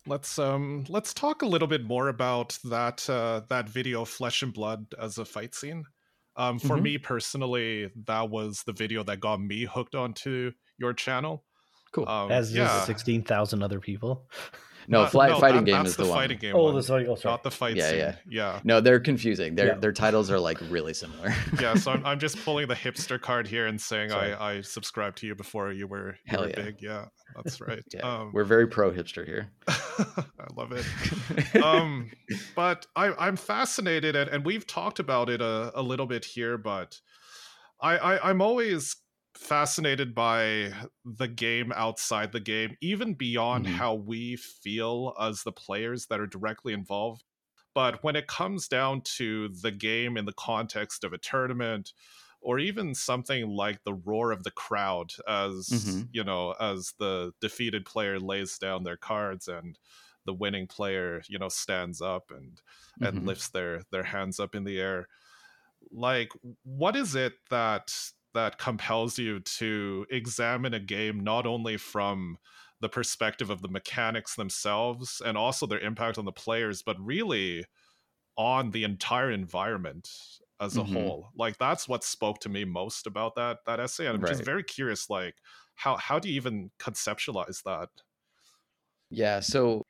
Let's um let's talk a little bit more about that uh that video Flesh and Blood as a fight scene. Um for mm-hmm. me personally, that was the video that got me hooked onto your channel. Cool. Um, as yeah. 16,000 other people. <laughs> No, fly, no, fighting that, game is the, the fighting one. game. Oh, one, the sorry, oh, sorry. not the fight yeah, scene. Yeah, yeah. No, they're confusing. Their yeah. their titles are like really similar. <laughs> yeah, so I'm, I'm just pulling the hipster card here and saying I I subscribed to you before you were, you were yeah. big. Yeah, that's <laughs> right. yeah, um, we're very pro hipster here. <laughs> I love it. um, but I I'm fascinated, and, and we've talked about it a, a little bit here, but I, I I'm always fascinated by the game outside the game, even beyond Mhm. how we feel as the players that are directly involved. But when it comes down to the game in the context of a tournament, or even something like the roar of the crowd as Mhm. you know as the defeated player lays down their cards and the winning player you know stands up and and Mhm. lifts their their hands up in the air like what is it that that compels you to examine a game not only from the perspective of the mechanics themselves and also their impact on the players but really on the entire environment as a Mhm. whole. Like that's what spoke to me most about that that essay and i'm just very curious like how how do you even conceptualize that? Yeah, so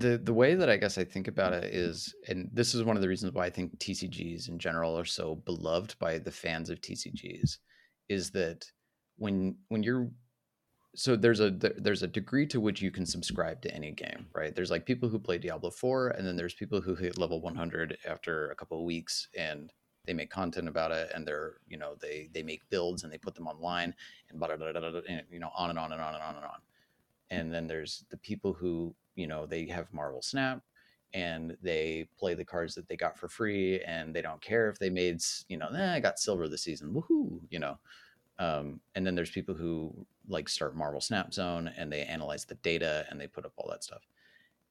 the the way that I guess I think about it is, and this is one of the reasons why I think TCGs in general are so beloved by the fans of TCGs, is that when when you're so there's a there's a degree to which you can subscribe to any game, right? There's like people who play Diablo 4 and then there's people who hit level 100 after a couple of weeks and they make content about it and they're, you know, they they make builds and they put them online and and you know, on and on and on and on and on. And then there's the people who, you know, they have Marvel Snap and they play the cards that they got for free and they don't care if they made, you know, eh, I got silver this season. Woohoo, you know. Um, and then there's people who like start Marvel Snap Zone and they analyze the data and they put up all that stuff.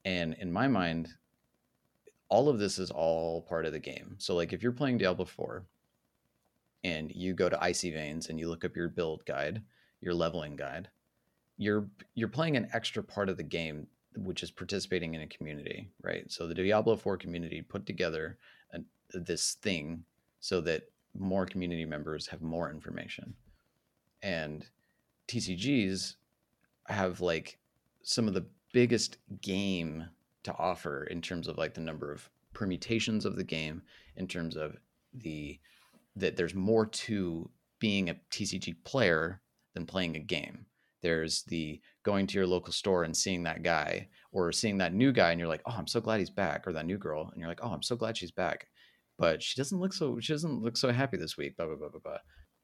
And in my mind, all of this is all part of the game. So like if you're playing Diablo 4 and you go to Icy Veins and you look up your build guide, your leveling guide, you're you're playing an extra part of the game which is participating in a community, right? So the Diablo 4 community put together an, this thing so that more community members have more information. And TCGs have like some of the biggest game to offer in terms of like the number of permutations of the game in terms of the that there's more to being a TCG player than playing a game. There's the going to your local store and seeing that guy or seeing that new guy and you're like, "Oh, I'm so glad he's back," or that new girl and you're like, "Oh, I'm so glad she's back." But she doesn't look so she doesn't look so happy this week, blah blah blah blah blah.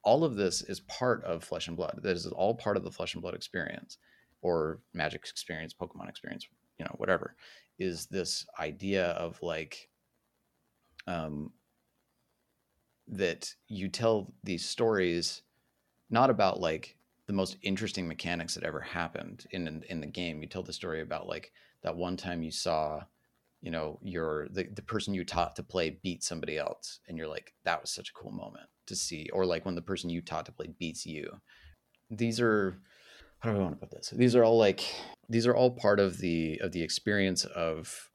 All of this is part of Flesh and Blood. This is all part of the Flesh and Blood experience or Magic experience, Pokemon experience, you know, whatever. Is this idea of like um that you tell these stories not about like the most interesting mechanics that ever happened in in, in the game. You tell the story about like that one time you saw, you know, your the, the person you taught to play beat somebody else, and you're like, that was such a cool moment to see. Or like when the person you taught to play beats you. These are how do I want to put this? These are all like these are all part of the of the experience of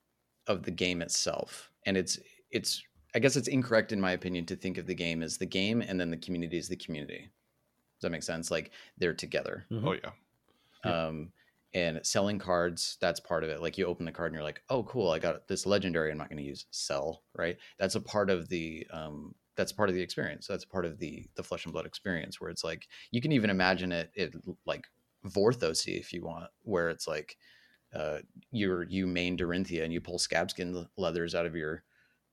of the game itself. And it's it's I guess it's incorrect in my opinion to think of the game as the game and then the community as the community. Does that make sense? Like they're together. Mhm. oh yeah Yeah. Um, and selling cards, that's part of it. Like you open the card and you're like, oh, cool, I got this legendary. I'm not going to use sell, right? That's a part of the um, that's part of the experience. That's part of the the flesh and blood experience where it's like you can even imagine it it like Vorthosy if you want, where it's like uh, you're you main Dorinthea and you pull scabskin leathers out of your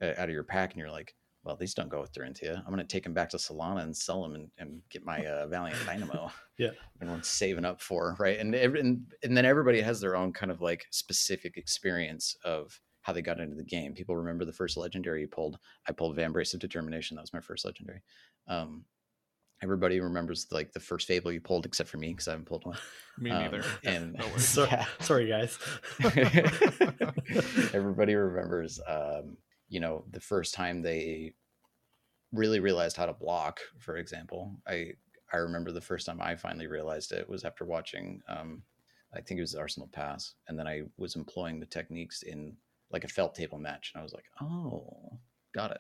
uh, out of your pack and you're like, well, these don't go with Dorinthea. I'm going to take them back to Solana and sell them and, and get my uh, Valiant Dynamo. <laughs> Yeah. <laughs> everyone's saving up for right, and, and and then everybody has their own kind of like specific experience of how they got into the game. People remember the first legendary you pulled. I pulled Vambrace of Determination. That was my first legendary. Um, everybody remembers like the first Fable you pulled, except for me because I haven't pulled one. <laughs> me Um, neither and No worries. So- yeah. Sorry, guys. everybody remembers um, you know the first time they really realized how to block for example i i remember the first time i finally realized it was after watching um, i think it was arsenal pass and then i was employing the techniques in like a felt table match and i was like oh got it.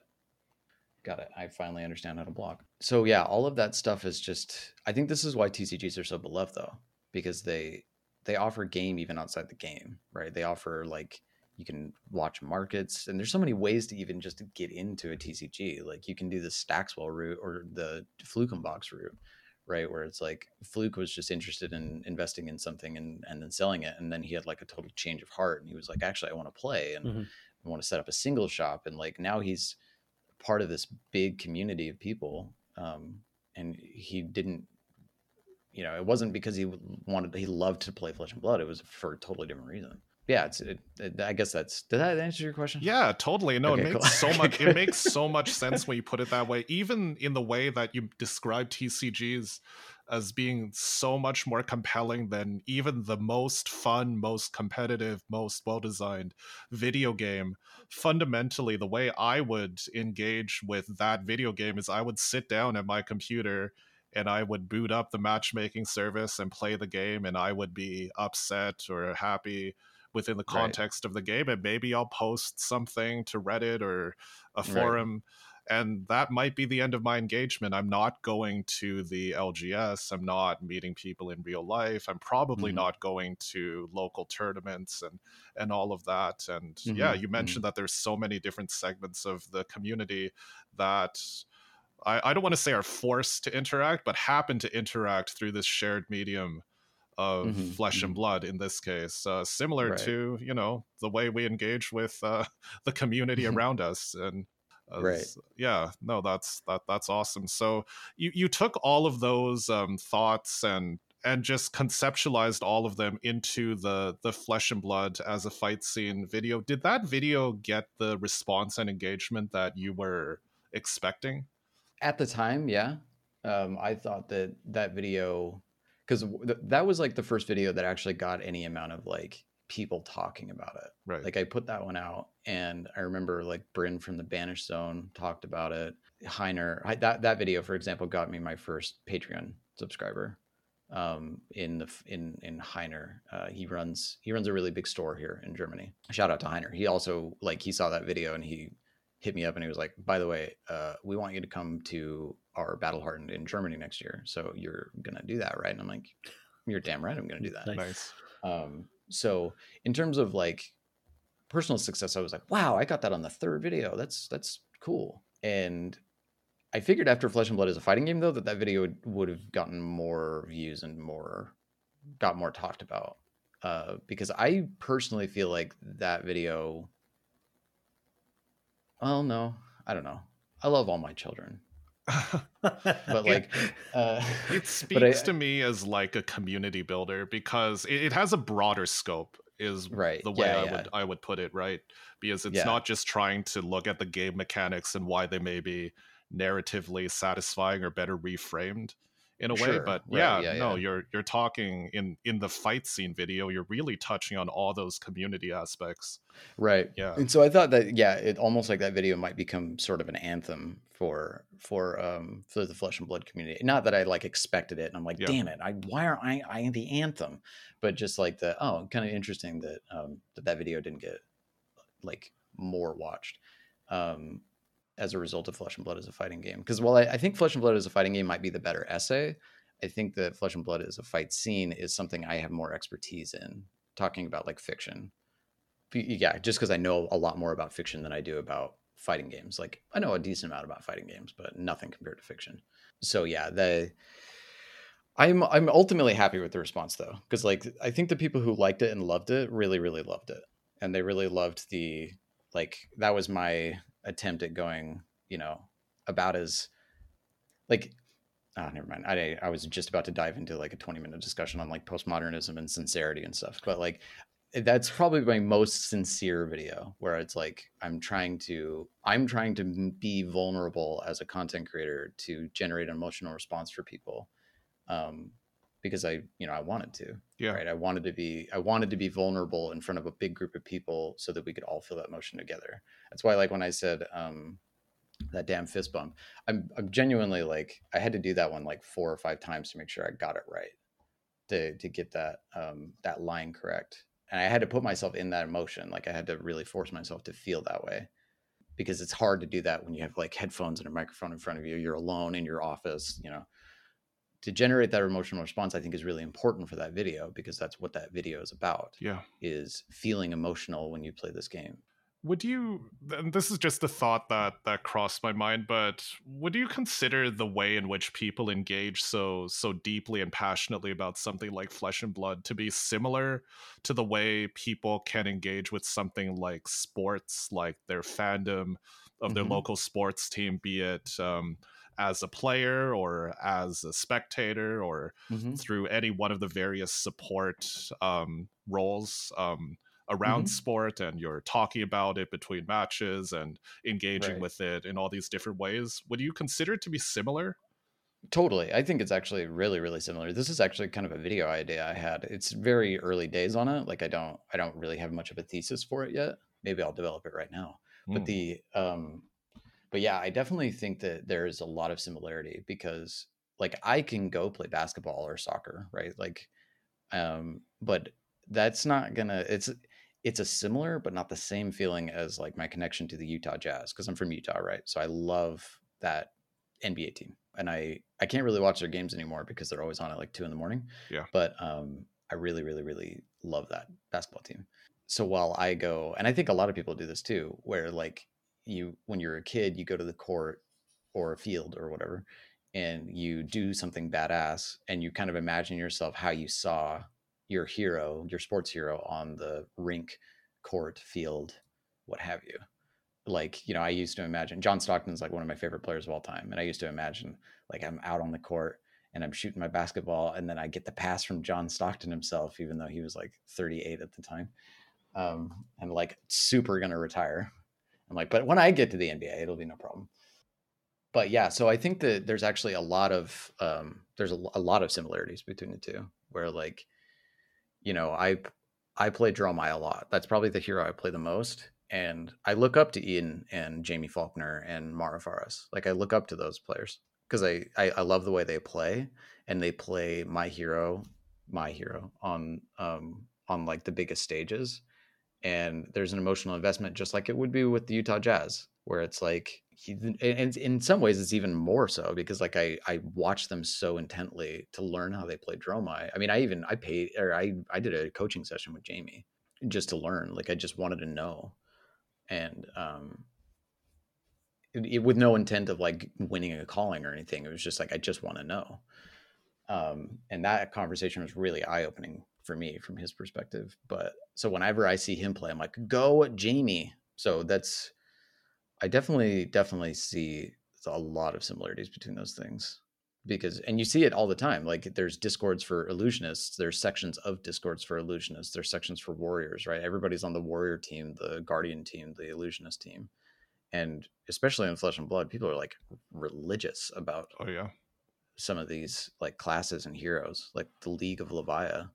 Got it. I finally understand how to block. So yeah all of that stuff is just i think this is why tcgs are so beloved though because they they offer game even outside the game right? They offer like you can watch markets and there's so many ways to even just get into a tcg like you can do the stackswell route or the flukenbox route right where it's like fluke was just interested in investing in something and, and then selling it and then he had like a total change of heart and he was like actually i want to play and Mhm. i want to set up a single shop and like now he's part of this big community of people um, and he didn't you know, it wasn't because he wanted he loved to play Flesh and Blood. It was for a totally different reason. Yeah, it's. It, it, I guess that's. Did that answer your question? Yeah, totally. No, Okay, it makes cool. so much. It makes <laughs> so much sense when you put it that way. Even in the way that you describe TCGs as being so much more compelling than even the most fun, most competitive, most well-designed video game. Fundamentally, the way I would engage with that video game is I would sit down at my computer and I would boot up the matchmaking service and play the game, and I would be upset or happy within the Right. context of the game, and maybe I'll post something to Reddit or a Right. forum. And that might be the end of my engagement. I'm not going to the LGS. I'm not meeting people in real life. I'm probably Mhm. not going to local tournaments and and all of that. And yeah, Mhm, you mentioned that there's so many different segments of the community that I, I don't want to say are forced to interact, but happen to interact through this shared medium of Mhm, flesh and mhm. blood in this case, uh, similar Right. to you know the way we engage with uh, <laughs> the community <laughs> around us. And uh, Right. yeah, no, that's that that's awesome. So you you took all of those um, thoughts and and just conceptualized all of them into the the flesh and blood as a fight scene video. Did that video get the response and engagement that you were expecting? At the time, yeah. Um, I thought that that video, because th- that was like the first video that actually got any amount of like people talking about it. Right. Like I put that one out, and I remember like Bryn from the Banished Zone talked about it. Heiner, that that video, for example, got me my first Patreon subscriber. Um, in the in in Heiner, uh, he runs he runs a really big store here in Germany. Shout out to Heiner. He also like he saw that video and he hit me up and he was like, "By the way, uh, we want you to come to our Battle Hardened in Germany next year. So you're gonna do that, right?" And I'm like, "You're damn right, I'm gonna do that." Nice. nice. Um, so in terms of like personal success, I was like, wow, I got that on the third video. That's that's cool. And I figured after Flesh and Blood is a fighting game, though, that that video would, would have gotten more views and more got more talked about. Uh, because I personally feel like that video. Well, no, I don't know. I love all my children, but like, uh, <laughs> it speaks I- to me as like a community builder because it, it has a broader scope is Right, the way yeah, I yeah. would I would put it right? Because it's Yeah. not just trying to look at the game mechanics and why they may be narratively satisfying or better reframed in a way but right, yeah, yeah, no you're you're talking in in the fight scene video you're really touching on all those community aspects. Right. Yeah. And so i thought that yeah it almost like that video might become sort of an anthem for for um for the flesh and blood community. Not that i like expected it and i'm like Yeah. damn it i why aren't i i in the anthem? But just like the oh kind of interesting that um that that video didn't get like more watched um as a result of flesh and blood as a fighting game. Because while I, I think flesh and blood as a fighting game might be the better essay i think that flesh and blood as a fight scene is something i have more expertise in talking about like fiction. Yeah just because i know a lot more about fiction than i do about fighting games. Like i know a decent amount about fighting games but nothing compared to fiction. So yeah the i'm i'm ultimately happy with the response though because like i think the people who liked it and loved it really really loved it. And they really loved the like that was my attempt at going you know about as like oh never mind. I i was just about to dive into like a 20 minute discussion on like postmodernism and sincerity and stuff. But like that's probably my most sincere video where it's like i'm trying to i'm trying to be vulnerable as a content creator to generate an emotional response for people um because i you know i wanted to yeah. right? I wanted to be i wanted to be vulnerable in front of a big group of people so that we could all feel that emotion together. That's why like when i said um that damn fist bump i'm i'm genuinely like i had to do that one like four or five times to make sure i got it right to to get that um that line correct and i had to put myself in that emotion like i had to really force myself to feel that way because it's hard to do that when you have like headphones and a microphone in front of you you're alone in your office you know? To generate that emotional response i think is really important for that video because that's what that video is about yeah. is feeling emotional when you play this game would you and this is just a thought that that crossed my mind but would you consider the way in which people engage so so deeply and passionately about something like flesh and blood to be similar to the way people can engage with something like sports like their fandom of their Mhm. local sports team be it um as a player or as a spectator or Mhm. through any one of the various support um, roles um, around Mhm. sport and you're talking about it between matches and engaging Right. with it in all these different ways would you consider it to be similar Totally. I think it's actually really, really similar. This is actually kind of a video idea I had. It's very early days on it. Like I don't I don't really have much of a thesis for it yet. Maybe I'll develop it right now. But Mm. the um but yeah, I definitely think that there is a lot of similarity because like I can go play basketball or soccer, right? Like um but that's not gonna it's it's a similar but not the same feeling as like my connection to the Utah Jazz because I'm from Utah, right? So I love that NBA team. And I I can't really watch their games anymore because they're always on at like two in the morning. Yeah. But um I really, really, really love that basketball team. So while I go and I think a lot of people do this too, where like you when you're a kid, you go to the court or a field or whatever, and you do something badass and you kind of imagine yourself how you saw your hero, your sports hero on the rink, court, field, what have you. Like you know i used to imagine john stockton's like one of my favorite players of all time and i used to imagine like i'm out on the court and i'm shooting my basketball and then i get the pass from john stockton himself even though he was like 38 at the time um and like super gonna retire. I'm like but when i get to the nba it'll be no problem. But yeah so i think that there's actually a lot of um there's a, a lot of similarities between the two where like you know i i play Dromai a lot that's probably the hero i play the most and I look up to Ian and Jamie Faulkner and Mara Faris. Like I look up to those players because I, I I love the way they play and they play my hero, my hero on um on like the biggest stages. And there's an emotional investment just like it would be with the Utah Jazz, where it's like and in some ways it's even more so because like I I watch them so intently to learn how they play Dromai. I mean I even I paid or I I did a coaching session with Jamie just to learn. Like I just wanted to know and um it, it- with no intent of like winning a calling or anything it was just like i just want to know um and that conversation was really eye-opening for me from his perspective but so whenever i see him play i'm like go jamie so that's i definitely definitely see a lot of similarities between those things because and you see it all the time like there's discords for illusionists there's sections of discords for illusionists there's sections for warriors right? Everybody's on the warrior team the guardian team the illusionist team and especially in flesh and blood people are like religious about oh yeah. some of these like classes and heroes like the league of levia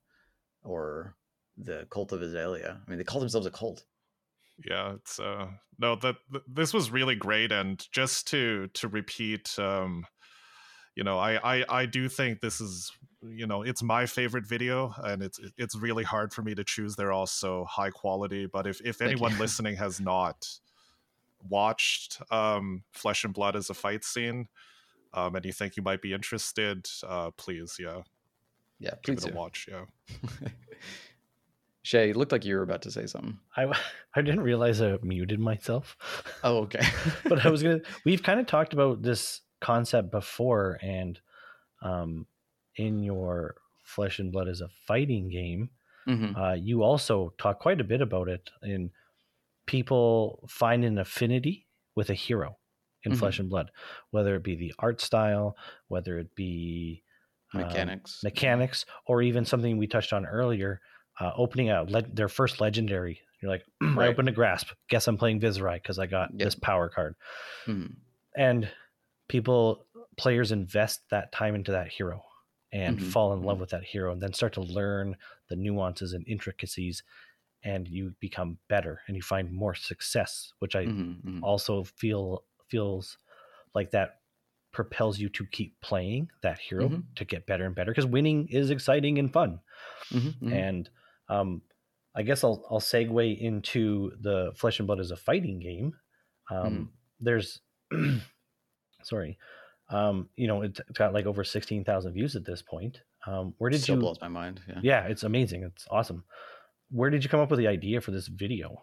or the cult of azalea. I mean they call themselves a cult yeah it's uh no that th- this was really great and just to to repeat um you know I, I i do think this is you know it's my favorite video and it's it's really hard for me to choose. They're all so high quality but if if Thank anyone you. listening has not watched um flesh and blood as a fight scene um and you think you might be interested uh please yeah. Yeah give please it a watch yeah <laughs> shay it looked like you were about to say something I <laughs> I didn't realize I muted myself. <laughs> oh okay <laughs> but I was gonna. We've kind of talked about this concept before, and um, in your Flesh and Blood is a fighting game, Mhm. uh, you also talk quite a bit about it in people find an affinity with a hero in Mhm. Flesh and Blood, whether it be the art style, whether it be um, mechanics mechanics, or even something we touched on earlier, uh, opening out le- their first legendary. You're like, <clears throat> I Right. opened a grasp. Guess I'm playing Viserai because I got Yep. this power card. Mhm. And people, players invest that time into that hero and Mhm, fall in love mhm. with that hero and then start to learn the nuances and intricacies and you become better and you find more success, which I Mhm, mhm. also feel feels like that propels you to keep playing that hero Mhm. to get better and better because winning is exciting and fun Mhm, mhm. and um, I guess I'll I'll segue into the Flesh and Blood as a fighting game. Um, Mhm. There's, <clears throat> sorry, um, you know, it's, it's got like over sixteen thousand views at this point. Um, where did Still you? blows my mind. Yeah. Yeah, it's amazing. It's awesome. Where did you come up with the idea for this video?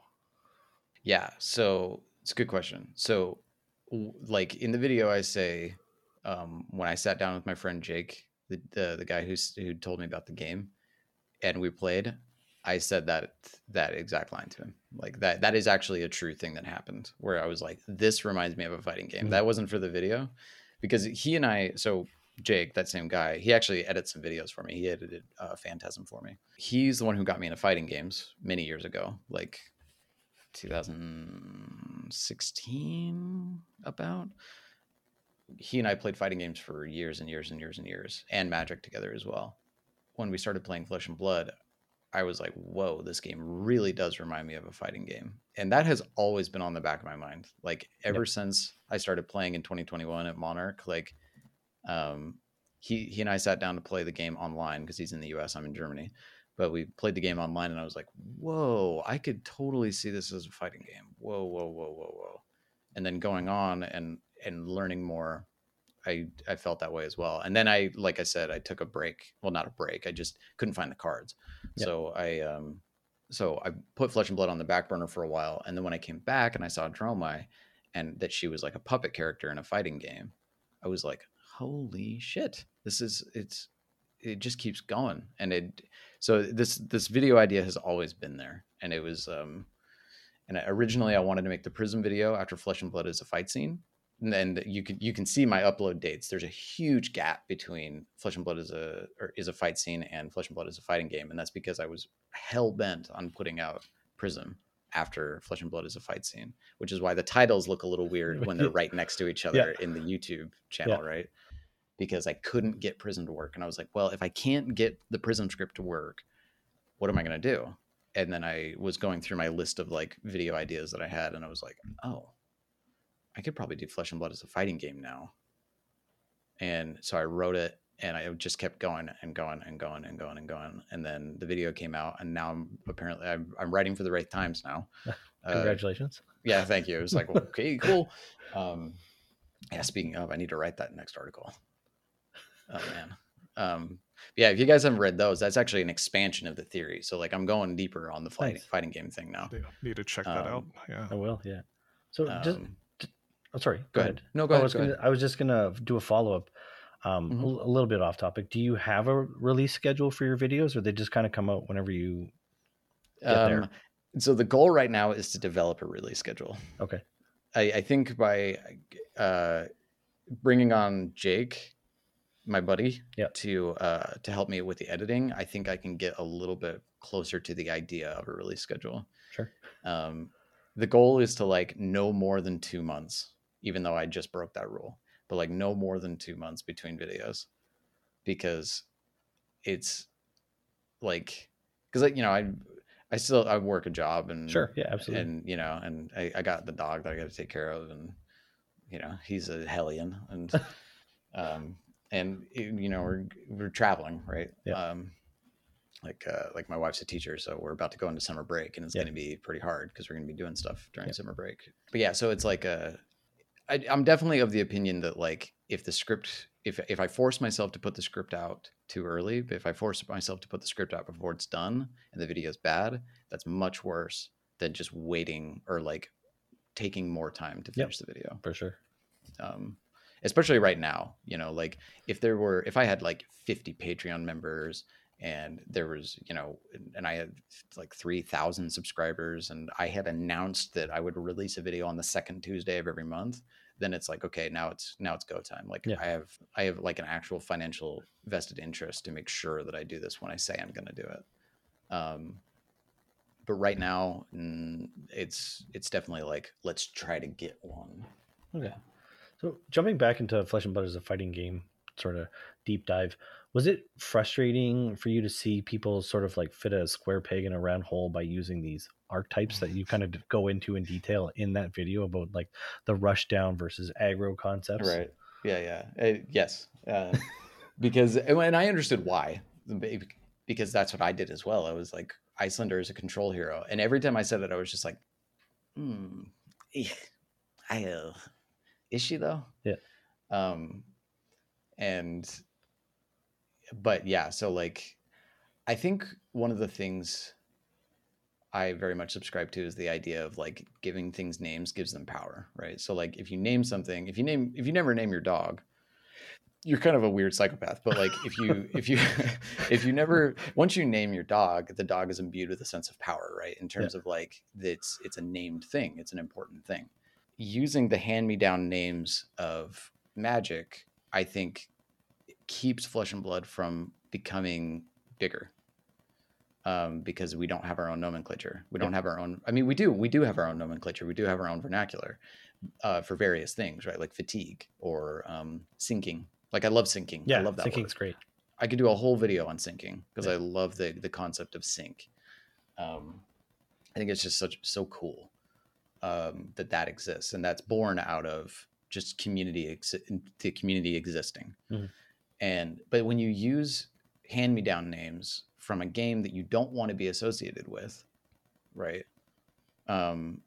Yeah. So it's a good question. So, like in the video, I say um, when I sat down with my friend Jake, the the, the guy who's who told me about the game, and we played. I said that that exact line to him. Like that that is actually a true thing that happened. Where I was like, "This reminds me of a fighting game." Mhm. That wasn't for the video, because he and I, so Jake, that same guy, he actually edits some videos for me. He edited uh, Phantasm for me. He's the one who got me into fighting games many years ago, like 2016, about. He and I played fighting games for years and years and years and years, and Magic together as well. When we started playing Flesh and Blood, I was like, whoa, this game really does remind me of a fighting game. And that has always been on the back of my mind. Like ever yep. since I started playing in 2021 at Monarch, like um, he he and I sat down to play the game online because he's in the US, I'm in Germany. But we played the game online and I was like, whoa, I could totally see this as a fighting game. Whoa, whoa, whoa, whoa, whoa. And then going on and and learning more I I felt that way as well. And then I like I said I took a break. Well, not a break. I just couldn't find the cards. Yep. So I um so I put Flesh and Blood on the back burner for a while and then when I came back and I saw Dromai and that she was like a puppet character in a fighting game, I was like, "Holy shit. This is it's it just keeps going." And it so this this video idea has always been there and it was um and originally I wanted to make the Prism video after Flesh and Blood is a fight scene and then you can you can see my upload dates. There's a huge gap between Flesh and Blood is a is a fight scene and Flesh and Blood is a fighting game, and that's because I was hell bent on putting out Prism after Flesh and Blood is a fight scene, which is why the titles look a little weird when they're <laughs> right next to each other yeah. in the YouTube channel, yeah. right? Because I couldn't get Prism to work, and I was like, well, if I can't get the Prism script to work, what am I going to do? And then I was going through my list of like video ideas that I had, and I was like, oh I could probably do Flesh and Blood as a fighting game now. And so I wrote it and I just kept going and going and going and going and going. And then the video came out, and now I'm apparently I'm, I'm writing for the Rathe Times now. <laughs> Congratulations! Uh, yeah, thank you. It was like <laughs> okay, cool. Um, yeah, speaking of, I need to write that next article. Oh man. Um, yeah, if you guys haven't read those, that's actually an expansion of the theory. So like I'm going deeper on the fighting nice. fighting game thing now. Yeah, need to check that um, out. Yeah, I will. Yeah. So just um, Oh, sorry. Go, go ahead. ahead. No, go ahead. I was, gonna, ahead. I was just gonna do a follow up. Um, mm-hmm. a little bit off topic. Do you have a release schedule for your videos, or they just kind of come out whenever you get um, there? So the goal right now is to develop a release schedule. Okay. I, I think by uh, bringing on Jake, my buddy, yep. to uh, to help me with the editing, I think I can get a little bit closer to the idea of a release schedule. Sure. Um, the goal is to like no more than two months even though I just broke that rule, but like no more than two months between videos because it's like, cause like, you know, I, I still, I work a job and sure. Yeah, absolutely. And, you know, and I, I got the dog that I got to take care of and, you know, he's a hellion and, <laughs> um, and you know, we're, we're traveling, right? Yeah. Um, like uh, like my wife's a teacher, so we're about to go into summer break, and it's yeah. going to be pretty hard because we're going to be doing stuff during yeah. summer break. But yeah, so it's like a I, I'm definitely of the opinion that like if the script if if I force myself to put the script out too early, if I force myself to put the script out before it's done and the video is bad, that's much worse than just waiting or like taking more time to finish yep, the video. For sure. Um, especially right now, you know, like if there were if I had like 50 Patreon members and there was you know and i had like 3000 subscribers and i had announced that i would release a video on the second tuesday of every month then it's like okay now it's now it's go time. Like yeah. i have i have like an actual financial vested interest to make sure that i do this when i say i'm going to do it. Um but right now mm, it's it's definitely like let's try to get one. Okay. So jumping back into flesh and blood as a fighting game sort of deep dive was it frustrating for you to see people sort of like fit a square peg in a round hole by using these archetypes that you kind of go into in detail in that video about like the rush down versus aggro concepts? Right. Yeah. Yeah. Uh, yes. Uh, because, and I understood why, because that's what I did as well. I was like, Iyslander is a control hero. And every time I said it, I was just like, hmm, I, uh, is she though? Yeah. Um, and but yeah, so like I think one of the things I very much subscribe to is the idea of like giving things names gives them power, right? So like if you name something, if you name if you never name your dog, you're kind of a weird psychopath. But like if you <laughs> if you <laughs> if you never once you name your dog, the dog is imbued with a sense of power, right? In terms yeah. of like it's it's a named thing, it's an important thing. Using the hand me down names of magic i think keeps flesh and blood from becoming bigger um, because we don't have our own nomenclature we don't have our own i mean we do we do have our own nomenclature we do have our own vernacular uh, for various things right like fatigue or um, sinking like i love sinking. Yeah, i love that thinking's word. great. I could do a whole video on sinking because Yeah. I love the the concept of sink. Um, I think it's just such so cool um, that that exists, and that's born out of just community ex- the community existing. Mhm. And but when you use hand me down names from a game that you don't want to be associated with, right? Um,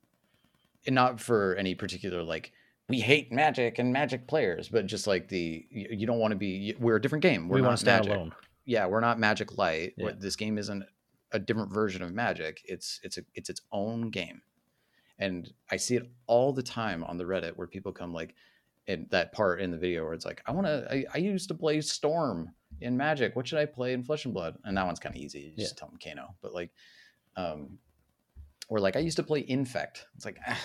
and not for any particular like we hate magic and magic players, but just like the you, you don't want to be. We're a different game. We're we want to stand magic alone. yeah, we're not Magic Light. Yeah. This game isn't a different version of Magic. It's it's a it's its own game, and I see it all the time on the Reddit where people come like, in that part in the video where it's like, I want to. I, I used to play Storm in Magic. What should I play in Flesh and Blood? And that one's kind of easy. You just tell them Kano. But like, um, or like I used to play Infect. It's like, ah,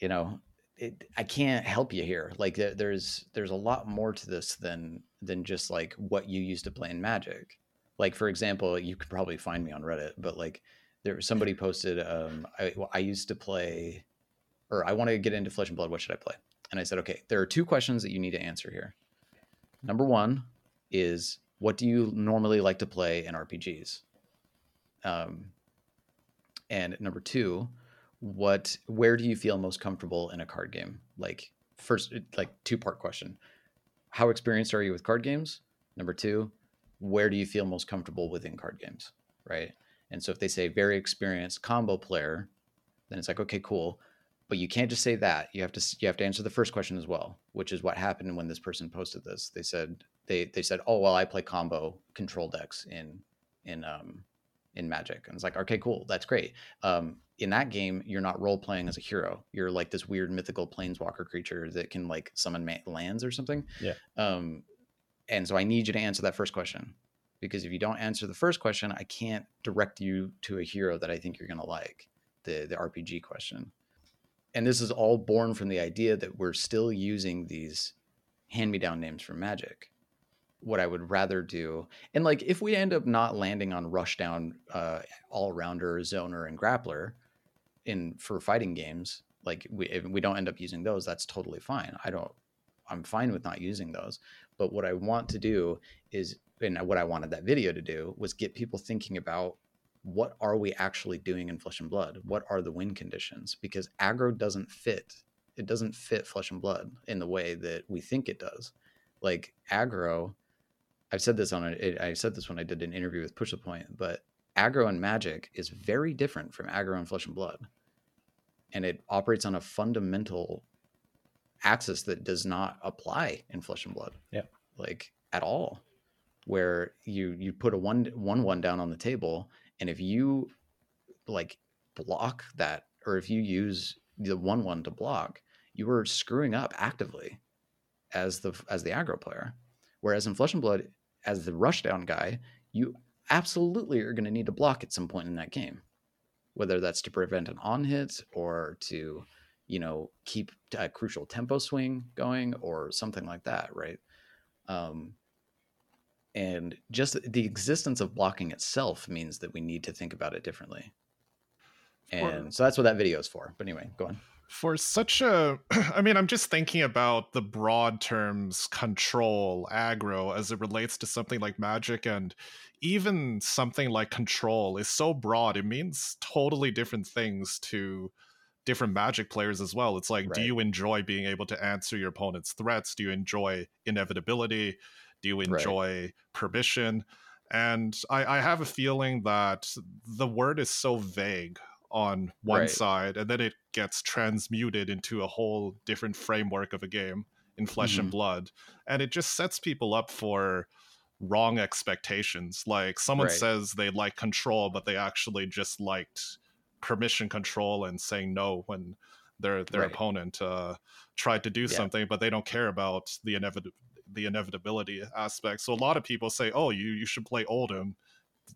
you know, it, I can't help you here. Like there's there's a lot more to this than than just like what you used to play in Magic. Like for example, you could probably find me on Reddit, but like there somebody posted, um, I, I used to play, or I want to get into Flesh and Blood. What should I play? And I said, okay, there are two questions that you need to answer here. Number one is what do you normally like to play in RPGs? Um, and number two, what where do you feel most comfortable in a card game? Like first, like two part question: How experienced are you with card games? Number two, where do you feel most comfortable within card games? Right. And so if they say very experienced combo player, then it's like okay, cool. But you can't just say that. You have to you have to answer the first question as well, which is what happened when this person posted this. They said they they said, "Oh well, I play combo control decks in in um in Magic," and it's like, okay, cool, that's great. Um, in that game, you're not role playing as a hero. You're like this weird mythical planeswalker creature that can like summon ma- lands or something. Yeah. Um, and so I need you to answer that first question because if you don't answer the first question, I can't direct you to a hero that I think you're gonna like. The the RPG question. And this is all born from the idea that we're still using these hand me down names from magic. What i would rather do and like if we end up not landing on rushdown uh all rounder zoner and grappler in for fighting games like we if we don't end up using those that's totally fine. I don't i'm fine with not using those. But what i want to do is and what i wanted that video to do was get people thinking about what are we actually doing in flesh and blood? What are the win conditions? Because aggro doesn't fit it doesn't fit flesh and blood in the way that we think it does. Like aggro i've said this on a, i said this when i did an interview with push the point but aggro and magic is very different from aggro and flesh and blood. And it operates on a fundamental axis that does not apply in flesh and blood. Yeah. like at all where you you put a one one one down on the table and if you like block that or if you use the one one to block you are screwing up actively as the as the aggro player. Whereas in flesh and blood as the rushdown guy you absolutely are going to need to block at some point in that game. Whether that's to prevent an on hit or to you know keep a crucial tempo swing going or something like that right? Um and just the existence of blocking itself means that we need to think about it differently. And so that's what that video is for. But anyway go on. For such a <clears throat> i mean i'm just thinking about the broad terms control aggro as it relates to something like magic and even something like control is so broad it means totally different things to different magic players as well. It's like do you enjoy being able to answer your opponent's threats? Do you enjoy inevitability do you Right. enjoy permission and I, I have a feeling that the word is so vague on one Right. side and then it gets transmuted into a whole different framework of a game in flesh and Mhm. blood and it just sets people up for wrong expectations like someone Right. says they like control but they actually just liked permission control and saying no when their their Right. opponent uh, tried to do Yeah. something but they don't care about the inevit- the inevitability aspect so a lot of people say oh you you should play oldhim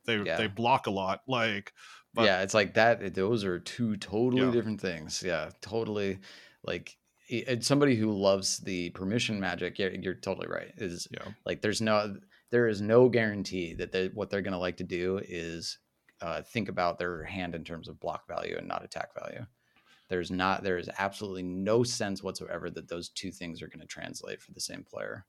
they Yeah. they block a lot like but yeah it's like that those are two totally Yeah. different things yeah totally like it's somebody who loves the permission magic. You're, you're totally right. Is Yeah. like there's no there is no guarantee that they, what they're going to like to do is uh, think about their hand in terms of block value and not attack value. There's not there is absolutely no sense whatsoever that those two things are going to translate for the same player.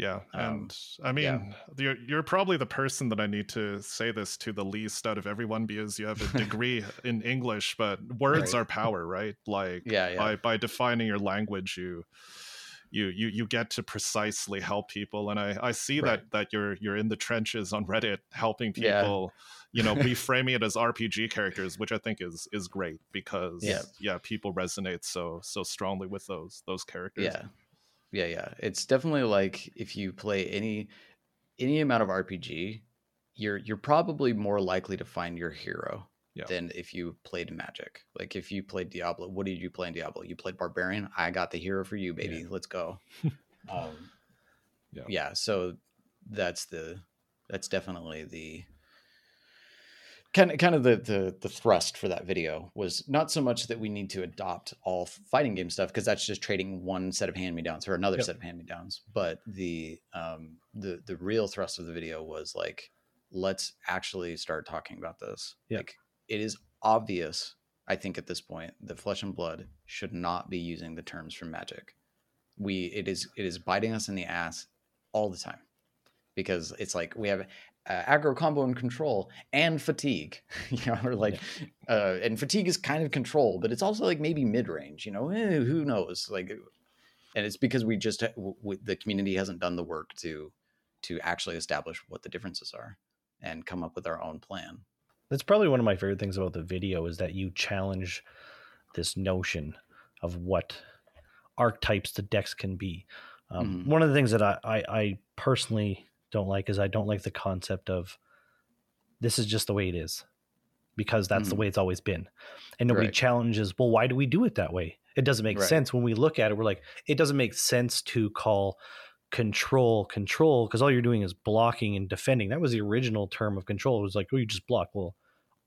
Yeah, Um, and I mean, yeah. you're you're probably the person that I need to say this to the least out of everyone because you have a <laughs> degree in English, but words Right. are power, right? Like Yeah, yeah. by by defining your language, you you you you get to precisely help people, and I I see Right. that that you're you're in the trenches on Reddit helping people. You know, <laughs> reframing it as RPG characters, which I think is is great because Yeah. yeah, people resonate so so strongly with those those characters. Yeah. Yeah, yeah. It's definitely like if you play any any amount of RPG, you're you're probably more likely to find your hero Yeah. than if you played Magic. Like if you played Diablo, what did you play in Diablo? You played Barbarian. I got the hero for you, baby. Let's go. <laughs> um, Yeah. yeah. So that's the that's definitely the kind of kind of the, the the thrust for that video was not so much that we need to adopt all fighting game stuff because that's just trading one set of hand me downs for another Yep. set of hand me downs but the um the the real thrust of the video was like let's actually start talking about this Yep. like it is obvious i think at this point that flesh and blood should not be using the terms from magic we it is it is biting us in the ass all the time because it's like we have uh, aggro combo and control and fatigue <laughs> you know or like uh and fatigue is kind of control but it's also like maybe mid-range you know eh, who knows like and it's because we just w- w- the community hasn't done the work to to actually establish what the differences are and come up with our own plan That's probably one of my favorite things about the video is that you challenge this notion of what archetypes the decks can be. Um, Mhm. One of the things that I, I, I personally don't like is I don't like the concept of this is just the way it is because that's the Mhm. way it's always been. And nobody Right. challenges, well, why do we do it that way? It doesn't make Right. sense when we look at it. We're like, it doesn't make sense to call control control because all you're doing is blocking and defending. That was the original term of control. It was like, oh, you just block. Well,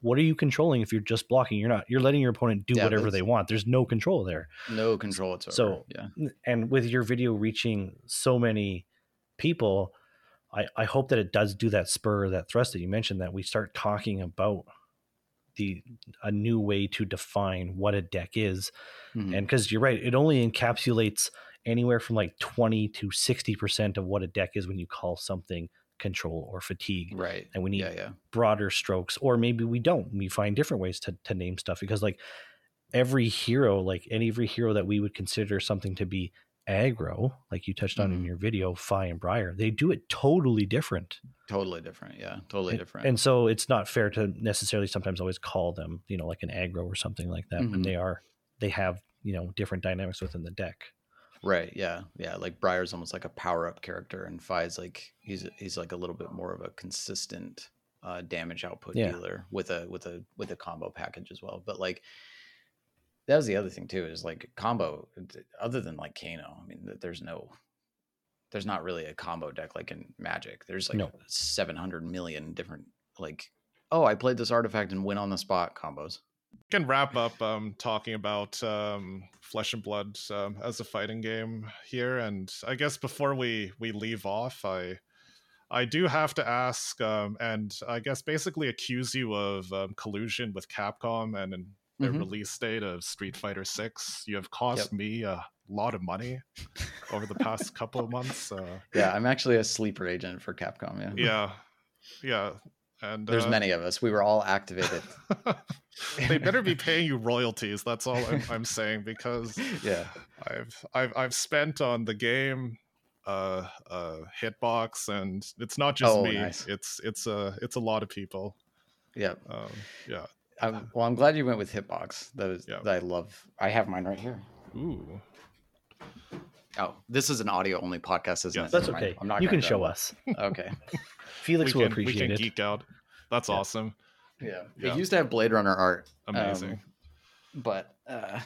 what are you controlling if you're just blocking? You're not. You're letting your opponent do Yeah, whatever they want. There's no control there. no control whatsoever So- yeah And with your video reaching so many people, I, I hope that it does do that spur, that thrust that you mentioned, that we start talking about the a new way to define what a deck is. Mhm. and because you're right it only encapsulates anywhere from like 20 to 60 percent of what a deck is when you call something control or fatigue. Right. And we need yeah yeah. broader strokes or maybe we don't. We find different ways to, to name stuff because like every hero like any every hero that we would consider something to be aggro like you touched on in Mhm. your video fai and briar they do it totally different totally different yeah totally and, different and so it's not fair to necessarily sometimes always call them you know like an aggro or something like that when Mhm. they are they have you know different dynamics within the deck Right. Yeah. Yeah. Like Briar's almost like a power up character, and Fai's like he's he's like a little bit more of a consistent uh, damage output Yeah. dealer with a with a with a combo package as well. But like that was the other thing too is like combo other than like Kano. I mean, there's no there's not really a combo deck like in Magic. There's like No. 700 million different like oh I played this artifact and win on the spot combos. can wrap up um, talking about um, Flesh and Blood um, as a fighting game here, and I guess before we we leave off, I I do have to ask, um, and I guess basically accuse you of um, collusion with Capcom and an, the Mhm. release date of Street Fighter Six. You have cost Yep. me a lot of money over the past <laughs> couple of months. Uh, Yeah, I'm actually a sleeper agent for Capcom. Yeah. yeah, yeah, and There's uh, many of us. We were all activated. <laughs> they better be paying you royalties. That's all I'm, I'm saying because <laughs> yeah. I've I've I've spent on the game, uh, uh, hitbox, and it's not just Oh, me. nice. It's it's a it's a lot of people. Yeah. Um, yeah. I'm, well, I'm glad you went with Hitbox. That is Yeah. that I love. I have mine right here. Ooh. Oh, this is an audio only podcast, isn't Yes. it? that's Never mind. okay I'm not. you gonna can show us <laughs> Okay. felix we will can we appreciate can it geek out. That's Yeah. awesome. Yeah. Yeah. It used to have Blade Runner art. Amazing. um, but uh,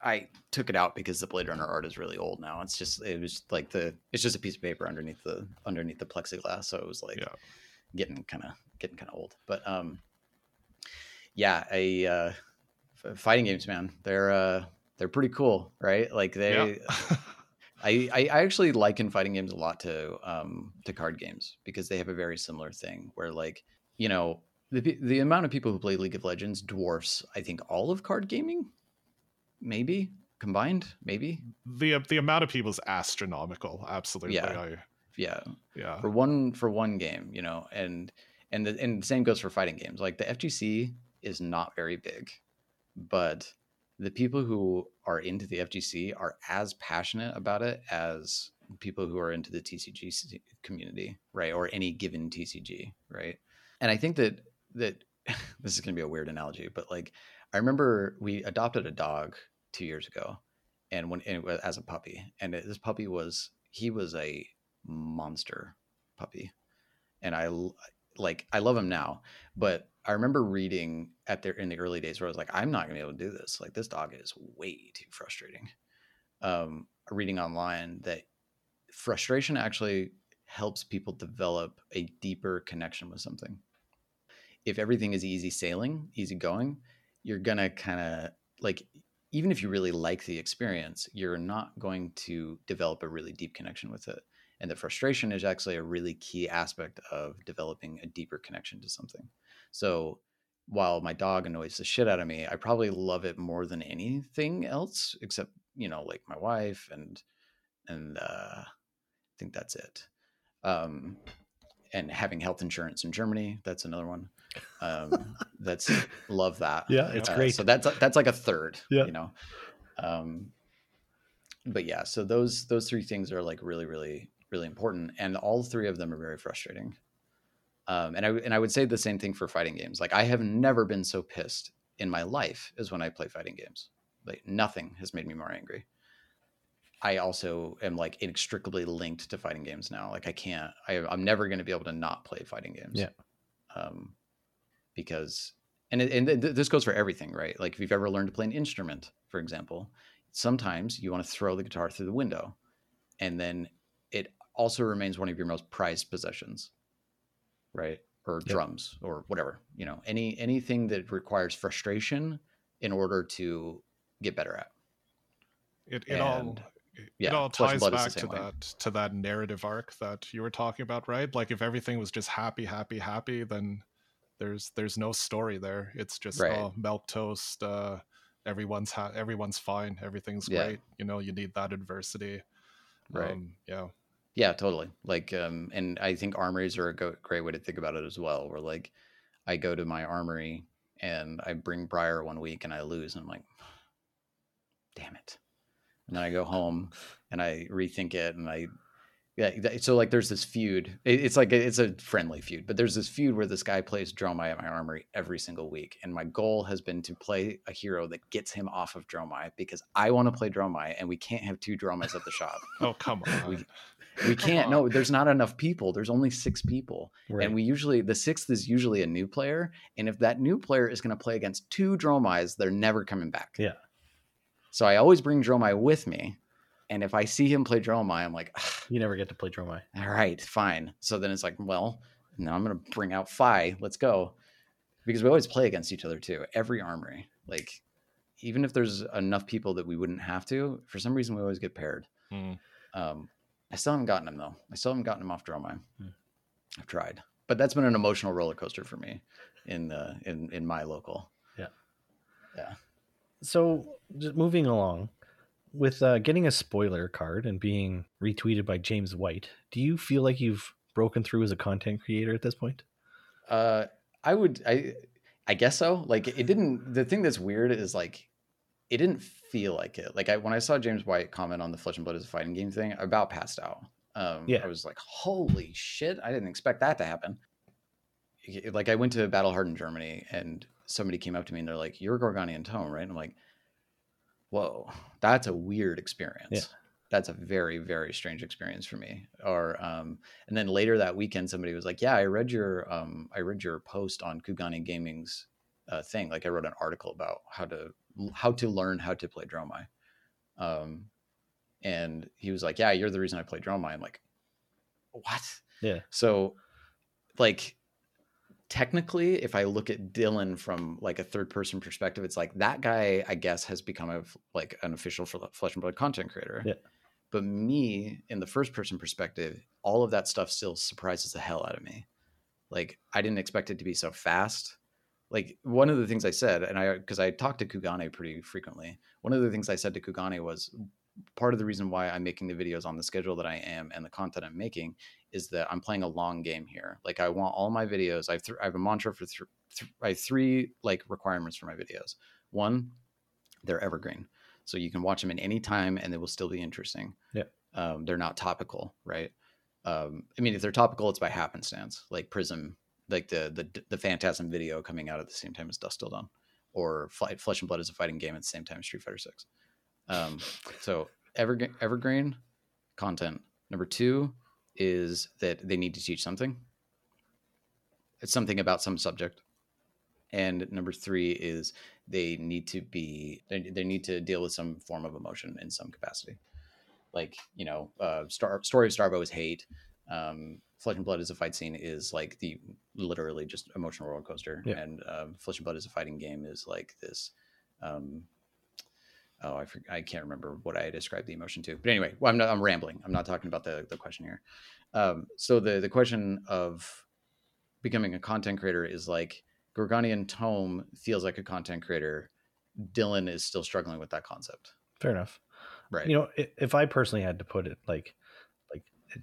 I took it out because the Blade Runner art is really old now. It's just it was like the it's just a piece of paper underneath the underneath the plexiglass, so it was like Yeah. getting kind of getting kind of old. But um, yeah, a uh, fighting games, man, they're uh, they're pretty cool, right? Like they. Yeah. <laughs> I, I I actually liken fighting games a lot to um to card games because they have a very similar thing where like you know the the amount of people who play League of Legends dwarfs I think all of card gaming, maybe combined, maybe the the amount of people is astronomical. Absolutely. Yeah. I, yeah yeah. for one for one game, you know, and and the and the same goes for fighting games. Like the FGC is not very big, but the people who are into the FGC are as passionate about it as people who are into the TCG community, right? Or any given TCG, right? And I think that that <laughs> this is going to be a weird analogy, but like I remember we adopted a dog two years ago, and when and it was- as a puppy, and it, this puppy was he was a monster puppy, and I like I love him now, but I remember reading at their in the early days where I was like, I'm not gonna be able to do this. Like this dog is way too frustrating. Um, reading online that frustration actually helps people develop a deeper connection with something. If everything is easy sailing, easy going, you're gonna kind of like even if you really like the experience, you're not going to develop a really deep connection with it. And the frustration is actually a really key aspect of developing a deeper connection to something. So while my dog annoys the shit out of me, I probably love it more than anything else, except, you know, like my wife and and uh I think that's it. Um and having health insurance in Germany, that's another one. Um that's <laughs> love that. Yeah, it's Uh, great. So that's that's like a third, Yeah. you know. Um but yeah, so those those three things are like really really really important and all three of them are very frustrating. Um and I and I would say the same thing for fighting games. Like I have never been so pissed in my life as when I play fighting games. Like nothing has made me more angry. I also am like inextricably linked to fighting games now. Like I can't, I, I'm never going to be able to not play fighting games. Yeah. Um, because, and it, and th- this goes for everything, right? Like if you've ever learned to play an instrument, for example, sometimes you want to throw the guitar through the window, and then it also remains one of your most prized possessions, right? Or Yeah. drums or whatever. You know, any anything that requires frustration in order to get better at. It it all And, it all ties and Blood is the back to way. that to that narrative arc that you were talking about, right? Like if everything was just happy, happy, happy, then there's there's no story there. It's just Right. oh, milk toast. Uh, everyone's ha- everyone's fine. Everything's Yeah. great. You know, you need that adversity. Right. Um, yeah. Yeah, totally. Like, um, and I think armories are a go- great way to think about it as well. Where like, I go to my armory and I bring Briar one week and I lose, and I'm like, damn it. And then I go home and I rethink it, and I, yeah. So like, there's this feud. It- It's like it's a friendly feud, but there's this feud where this guy plays Dromai at my armory every single week, and my goal has been to play a hero that gets him off of Dromai because I want to play Dromai, and we can't have two Dromais at the shop. Oh come <laughs> on. We- We <laughs> can't. No, there's not enough people. There's only six people. Right. And we usually the sixth is usually a new player. And if that new player is going to play against two Dromais, they're never coming back. Yeah. So I always bring Dromai with me. And if I see him play Dromai, I'm like, "Ah, you never get to play Dromai. all right, fine. So then it's like, well, now I'm going to bring out Fai. Let's go. Because we always play against each other too. Every armory. Like, even if there's enough people that we wouldn't have to, for some reason we always get paired. Mm. Um, I still haven't gotten him though. I still haven't gotten him off Dromai. Hmm. I've tried, but that's been an emotional roller coaster for me in uh, in in my local. Yeah, yeah. So, just moving along with uh, getting a spoiler card and being retweeted by James White, do you feel like you've broken through as a content creator at this point? Uh, I would I I guess so. Like it didn't. The thing that's weird is like it didn't feel like it. Like I when I saw James White comment on the Flesh and Blood is a fighting game thing, I about passed out. Um, Yeah. I was like, holy shit! I didn't expect that to happen. Like I went to Battle Hardened Germany and somebody came up to me and they're like, "You're Gorganian Tome, right?" And I'm like, "Whoa, that's a weird experience." Yeah. That's a very very strange experience for me. Or um, and then later that weekend, somebody was like, "Yeah, I read your um, I read your post on Kugane Gaming's uh, thing. Like I wrote an article about how to how to learn how to play Dromai." Um, and he was like, "Yeah, you're the reason I play Dromai." I'm like, "What?" Yeah. So, like, technically, if I look at Dylan from like a third person perspective, it's like that guy, I guess, has become a like an official flesh and blood content creator. Yeah. But me, in the first person perspective, all of that stuff still surprises the hell out of me. Like I didn't expect it to be so fast. Like one of the things I said, and I because I talked to Kugane pretty frequently. One of the things I said to Kugane was part of the reason why I'm making the videos on the schedule that I am and the content I'm making is that I'm playing a long game here. Like I want all my videos. I've th- I have a mantra for th- th- I have three like requirements for my videos. One, they're evergreen, so you can watch them at any time and they will still be interesting. Yeah, um, they're not topical, right? Um, I mean, if they're topical, it's by happenstance, like Prism, like the the the Phantasm video coming out at the same time as Dusk Till Dawn, or Flesh and Blood is a fighting game at the same time as Street Fighter Six. Um, so evergreen, evergreen content. Number two is that they need to teach something. It's something about some subject. And number three is they need to be they, they need to deal with some form of emotion in some capacity. Like you know, uh, Star, story of Starvo is hate. Um, Flesh and Blood is a fight scene is like the literally just emotional roller coaster, yeah. and um, Flesh and Blood is a fighting game is like this um, oh, I forget, I can't remember what I described the emotion to. But anyway, well, I'm not, I'm rambling. I'm not talking about the, the question here. Um, so the, the question of becoming a content creator is like Gorganian Tome feels like a content creator. Dylan is still struggling with that concept. Fair enough. Right. You know, if I personally had to put it like,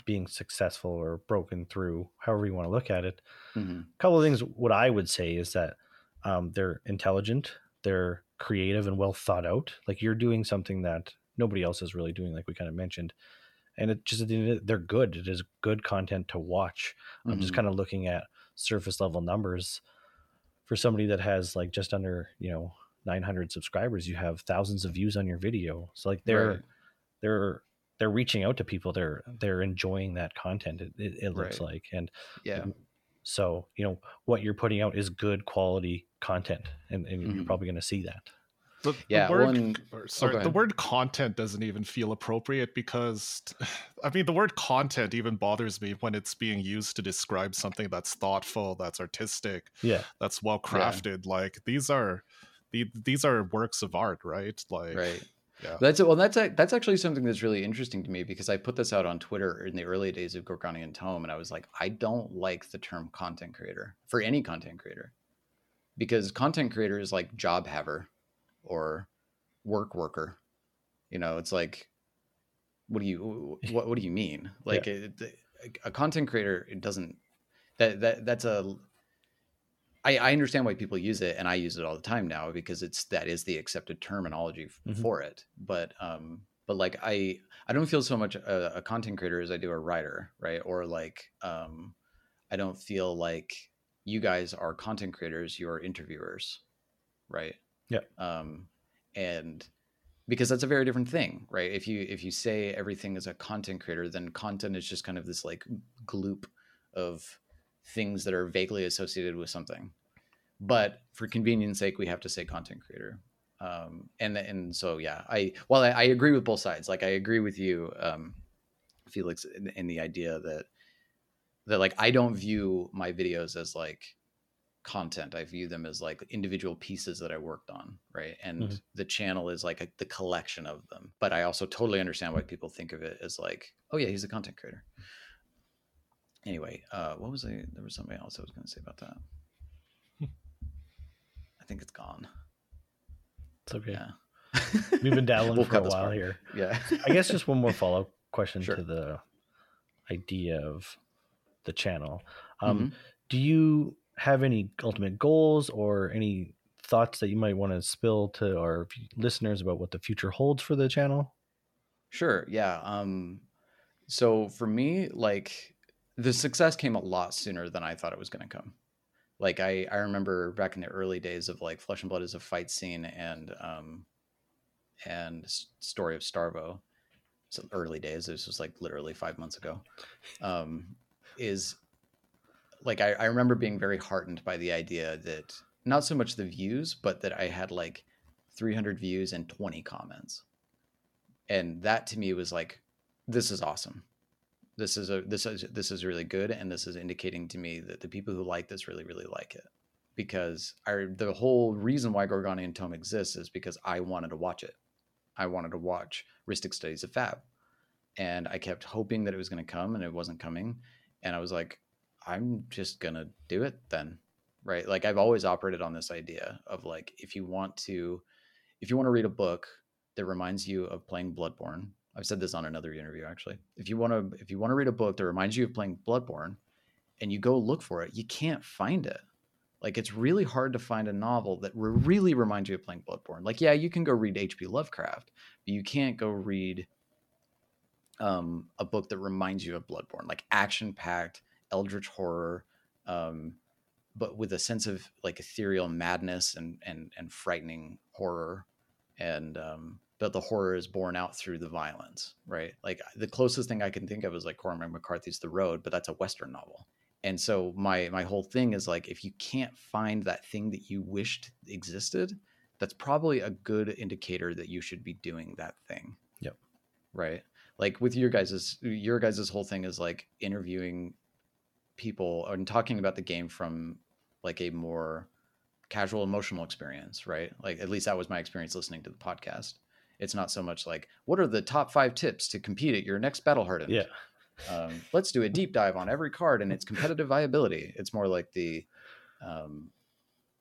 being successful or broken through, however you want to look at it, mm-hmm. a couple of things. What I would say is that um, they're intelligent, they're creative and well thought out. Like you're doing something that nobody else is really doing, like we kind of mentioned. And it just they're good. It is good content to watch. Mm-hmm. I'm just kind of looking at surface level numbers for somebody that has like just under you know 900 subscribers. You have thousands of views on your video. So like they're right. they're they're reaching out to people. They're they're enjoying that content. It, it, it looks right. like and yeah. So, you know, what you're putting out is good quality content, and, and Mm-hmm. you're probably going to see that. The, yeah, the word, one, sorry, oh, the word content doesn't even feel appropriate because, <sighs> I mean, the word content even bothers me when it's being used to describe something that's thoughtful, that's artistic, yeah, that's well crafted. Yeah. Like these are, the, these are works of art, right? Like, right. Yeah. That's well. That's that's actually something that's really interesting to me because I put this out on Twitter in the early days of Gorganian Tome, and I was like, I don't like the term content creator for any content creator, because content creator is like job haver or work worker. You know, it's like, what do you what what do you mean? Like yeah. a, a content creator, it doesn't that that that's a I, I, understand why people use it and I use it all the time now because it's that is the accepted terminology Mm-hmm. for it. But um but like I I don't feel so much a, a, content creator as I do a writer, right? Or like um I don't feel like you guys are content creators, you're interviewers, right? Yeah. Um and because that's a very different thing, right? If you if you say everything is a content creator, then content is just kind of this like gloop of things that are vaguely associated with something. But for convenience sake, we have to say content creator. Um, and and so yeah, I well I, I, agree with both sides. Like I agree with you, um, Felix, in, in the idea that that like I don't view my videos as like content. I view them as like individual pieces that I worked on, right? And Mhm. the channel is like a, the collection of them. But I also totally understand why people think of it as like, oh yeah, he's a content creator anyway, uh, what was I? There was something else I was going to say about that. <laughs> I think it's gone. It's okay. Yeah, We've been dabbling <laughs> We'll for a while part. here. Yeah, I guess just one more follow up <laughs> question Sure. to the idea of the channel. Um, Mhm. Do you have any ultimate goals or any thoughts that you might want to spill to our listeners about what the future holds for the channel? Sure. Yeah. Um, so for me, like the success came a lot sooner than I thought it was going to come. Like I, I remember back in the early days of like Flesh and Blood as a fight scene and um, and Story of Starvo. So early days. This was like literally five months ago. Um, is like I, I remember being very heartened by the idea that not so much the views, but that I had like 300 views and 20 comments and that to me was like this is awesome This is a this is this is really good, and this is indicating to me that the people who like this really really like it because I the whole reason why Gorganian Tome exists is because I wanted to watch it. I wanted to watch Rhystic Studies of Fab, and I kept hoping that it was going to come, and it wasn't coming, and I was like, I'm just gonna do it then, right? Like I've always operated on this idea of like if you want to, if you want to read a book that reminds you of playing Bloodborne. I've said this on another interview actually. If you want to, if you want to read a book that reminds you of playing Bloodborne, and you go look for it, you can't find it like it's really hard to find a novel that really reminds you of playing Bloodborne. Like, yeah, you can go read H.P. Lovecraft, but you can't go read um, a book that reminds you of Bloodborne, like action packed, eldritch horror, um, but with a sense of like ethereal madness and and and frightening horror, and um, but the horror is borne out through the violence, right? Like the closest thing I can think of is like Cormac McCarthy's The Road, but that's a Western novel. And so my my whole thing is like if you can't find that thing that you wished existed that's probably a good indicator that you should be doing that thing. Yep. Right? Like with your guys's your guys's whole thing is like interviewing people and talking about the game from like a more casual emotional experience right? Like at least that was my experience listening to the podcast it's not so much like what are the top five tips to compete at your next battle hardened yeah um, let's do a deep dive on every card and its competitive viability. It's more like the um,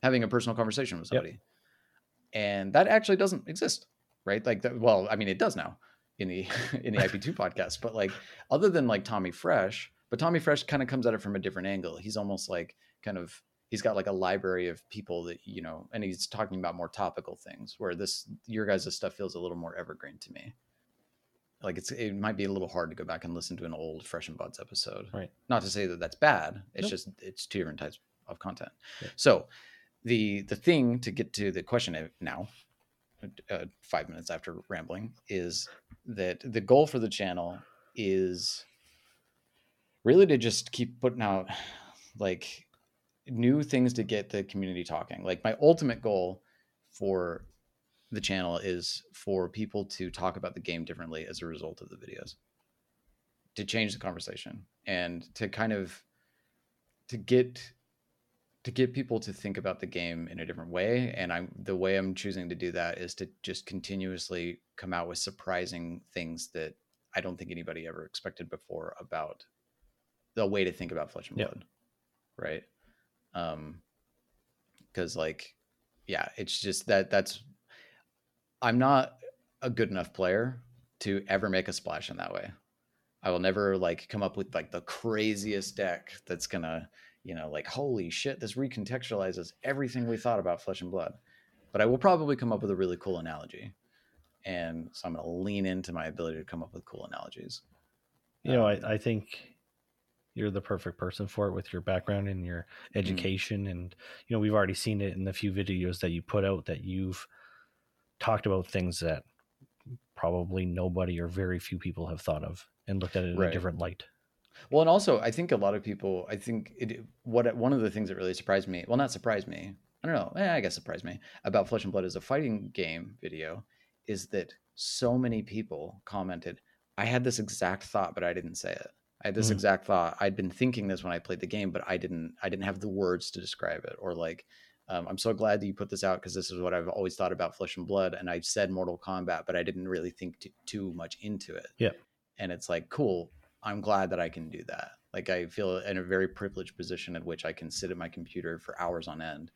having a personal conversation with somebody, yep. and that actually doesn't exist, right? Like, that, well, I mean, it does now in the <laughs> in the IP2 <laughs> podcast, but like, other than like Tommy Fresh, but Tommy Fresh kind of comes at it from a different angle. He's almost like kind of he's got like a library of people that you know, and he's talking about more topical things. Where this your guys' stuff feels a little more evergreen to me like it's it might be a little hard to go back and listen to an old fresh and buds episode right not to say that that's bad it's nope. just it's two different types of content yeah. so the the thing to get to the question now uh, five minutes after rambling is that the goal for the channel is really to just keep putting out like new things to get the community talking. Like my ultimate goal for the channel is for people to talk about the game differently as a result of the videos. To change the conversation and to kind of to get to get people to think about the game in a different way. And i'm the way i'm choosing to do that is to just continuously come out with surprising things that i don't think anybody ever expected before about the way to think about flesh and blood. Yeah. right um because like yeah it's just that that's I'm not a good enough player to ever make a splash in that way. I will never like come up with like the craziest deck that's gonna, you know, like holy shit, this recontextualizes everything we thought about Flesh and Blood. But I will probably come up with a really cool analogy, and so I'm gonna lean into my ability to come up with cool analogies. You know, um, I, I think you're the perfect person for it with your background and your mm-hmm. education, mm-hmm. and you know we've already seen it in the few videos that you put out that you've talked about things that probably nobody or very few people have thought of and looked at it in right. a different light. Well, and also I think a lot of people, I think it, what one of the things that really surprised me, well, not surprised me, I don't know, eh, I guess surprised me about Flesh and Blood as a fighting game video is that so many people commented, I had this exact thought, but I didn't say it. I had this mm-hmm. exact thought. I'd been thinking this when I played the game, but I didn't. I didn't have the words to describe it, or like um, I'm so glad that you put this out because this is what I've always thought about Flesh and Blood, and I've said Mortal Kombat, but I didn't really think t- too much into it. Yeah, and it's like cool. I'm glad that I can do that. Like I feel in a very privileged position in which I can sit at my computer for hours on end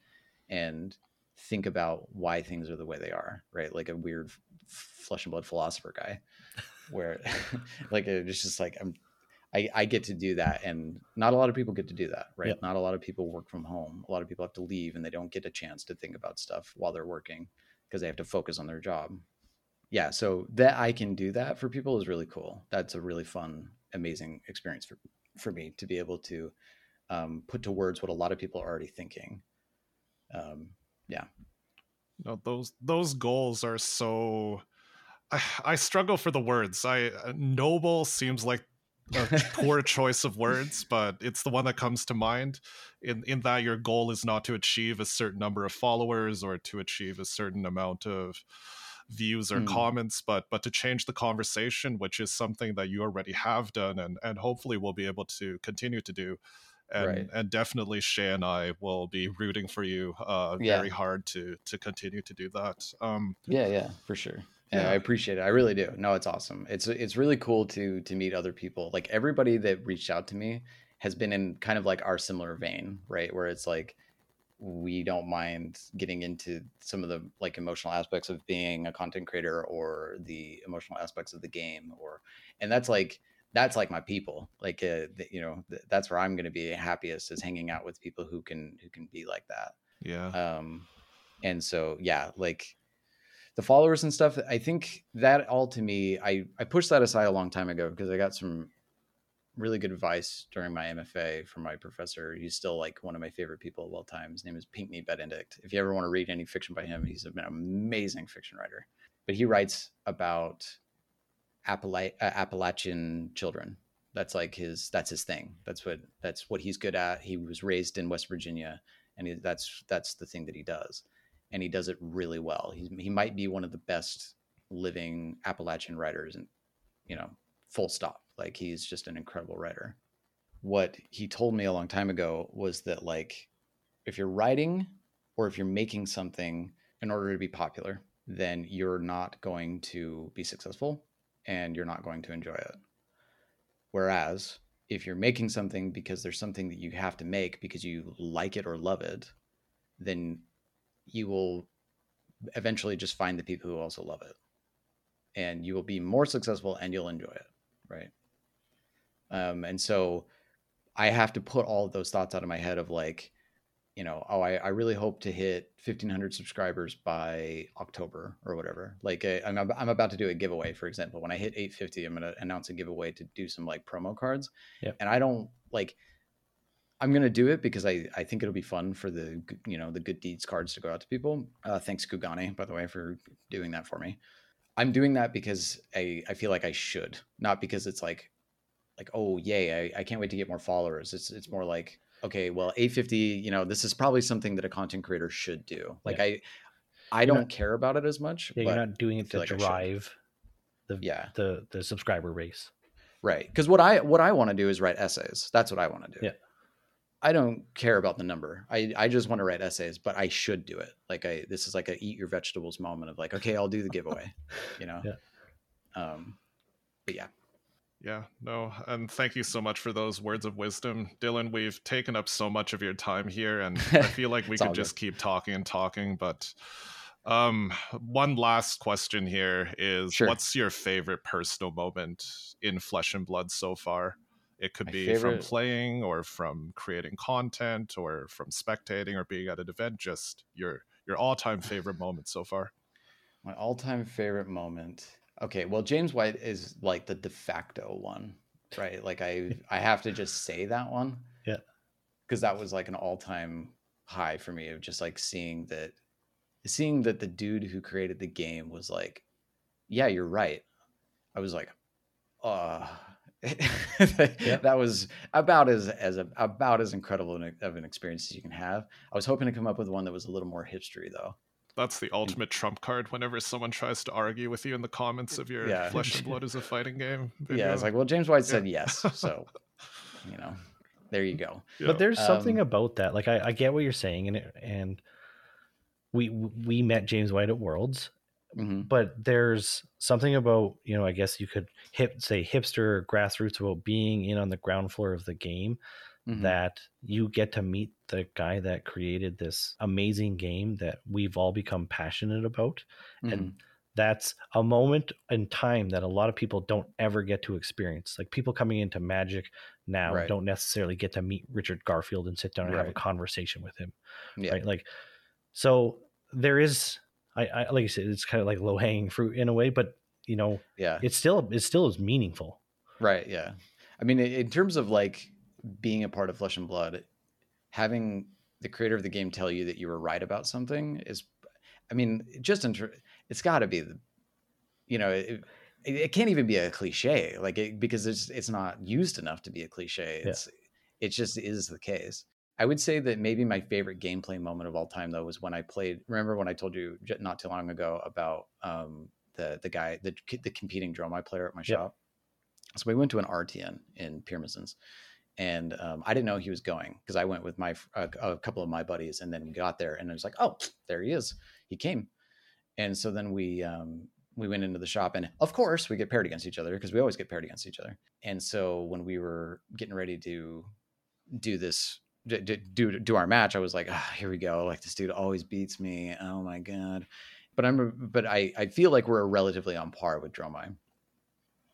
and think about why things are the way they are. Right, like a weird f- flesh and blood philosopher guy, where <laughs> like it's just like I'm I, I get to do that and not a lot of people get to do that right? Yep. not a lot of people work from home. A lot of people have to leave and they don't get a chance to think about stuff while they're working because they have to focus on their job. Yeah so that i can do that for people is really cool. That's a really fun amazing experience for for me to be able to um, put to words what a lot of people are already thinking. Um, yeah. No those those goals are so I, <sighs> I struggle for the words. I uh, noble seems like a poor choice of words, but it's the one that comes to mind. In in that your goal is not to achieve a certain number of followers or to achieve a certain amount of views or Mm. comments, but but to change the conversation, which is something that you already have done, and and hopefully will be able to continue to do. And Right. and definitely Shea and I will be rooting for you uh, Yeah. very hard to to continue to do that. Um, Yeah, yeah, for sure. Yeah, Yeah. I appreciate it. I really do. No, it's awesome. It's it's really cool to to meet other people. Like everybody that reached out to me has been in kind of like our similar vein, right? Where it's like we don't mind getting into some of the like emotional aspects of being a content creator or the emotional aspects of the game or and that's like that's like my people like uh, th- you know th- that's where i'm going to be happiest is hanging out with people who can who can be like that yeah. um and so yeah like the followers and stuff i think that all to me i i pushed that aside a long time ago because i got some really good advice during my mfa from my professor. He's still like one of my favorite people of all time. His name is Pinckney Benedict. If you ever want to read any fiction by him he's an amazing fiction writer. But he writes about Appala- uh, appalachian children. That's like his that's his thing. That's what that's what he's good at. He was raised in west virginia and he, that's that's the thing that he does and he does it really well. He's, he might be one of the best living appalachian writers and you know full stop. Like he's just an incredible writer. What he told me a long time ago was that like if you're writing or if you're making something in order to be popular then you're not going to be successful and you're not going to enjoy it. Whereas if you're making something because there's something that you have to make because you like it or love it then you will eventually just find the people who also love it. And you will be more successful and you'll enjoy it right? Um, and so i have to put all of those thoughts out of my head of like you know oh i, I really hope to hit 1500 subscribers by october or whatever. Like I, I'm, I'm about to do a giveaway for example. When i hit 850 i'm going to announce a giveaway to do some like promo cards. Yep. and i don't like i'm going to do it because i i think it'll be fun for the you know the good deeds cards to go out to people. Uh, thanks kugane by the way for doing that for me. I'm doing that because i i feel like i should not because it's like like oh yay I, I can't wait to get more followers. It's it's more like okay well 850 you know this is probably something that a content creator should do. Like Yeah. i i You're don't not- care about it as much Yeah, you're not doing it to like drive the yeah. the the subscriber race. right because what i what i want to do is write essays. That's what i want to do. Yeah. I don't care about the number i i just want to write essays but i should do it like i this is like a eat your vegetables moment of like okay i'll do the giveaway <laughs> you know Yeah. um but yeah Yeah, no, and thank you so much for those words of wisdom, Dylan. We've taken up so much of your time here, and I <laughs> feel like we could just keep talking and talking. But um, one last question here is: Sure. What's your favorite personal moment in Flesh and Blood so far? It could My be favorite- from playing, or from creating content, or from spectating, or being at an event. Just your your all time favorite <sighs> moment so far. My all-time favorite moment. Okay, well, James White is like the de facto one, right? Like I, <laughs> I have to just say that one. Yeah. Because that was like an all-time high for me of just like seeing that, seeing that the dude who created the game was like, yeah, you're right. I was like, uh <laughs> that was about as as a, about as incredible an- of an experience as you can have. I was hoping to come up with one that was a little more history though. That's the ultimate trump card whenever someone tries to argue with you in the comments of your Yeah. Flesh and <laughs> Blood is a fighting game. Yeah, video. it's like, well, James White said yes, so <laughs> you know, there you go. Yeah. But there's something Um, about that. Like I, I get what you're saying, and it, and we we met James White at Worlds, hmm but there's something about you know I guess you could hip say hipster or grassroots about being in on the ground floor of the game Mm-hmm. that you get to meet the guy that created this amazing game that we've all become passionate about Mm-hmm. and that's a moment in time that a lot of people don't ever get to experience like people coming into magic now Right. don't necessarily get to meet richard garfield and sit down and have a conversation with him yeah, right like so there is I, I like I said it's kind of like low hanging fruit in a way but you know yeah, it's still it still is meaningful right, yeah. I mean, in terms of like being a part of Flesh and Blood, having the creator of the game tell you that you were right about something is, I mean, just in, ter- it's got to be the, you know, it, it, can't even be a cliche, like it, because it's it's not used enough to be a cliche. Yeah. It's it just is the case. I would say that maybe my favorite gameplay moment of all time though was when I played. Remember when I told you not too long ago about um, the the guy the the competing Dromai player at my shop. So we went to an RTN in Pyramidens, and um, I didn't know he was going because I went with my a, a couple of my buddies, and then we got there, and I was like, oh, <sniffs> there he is. He came, and so then we um, we went into the shop, and of course we get paired against each other because we always get paired against each other. And so when we were getting ready to do this d- d- do do our match, I was like, ah, here we go. Like this dude always beats me. Oh my god. But I'm but I I feel like we're relatively on par with Dromai.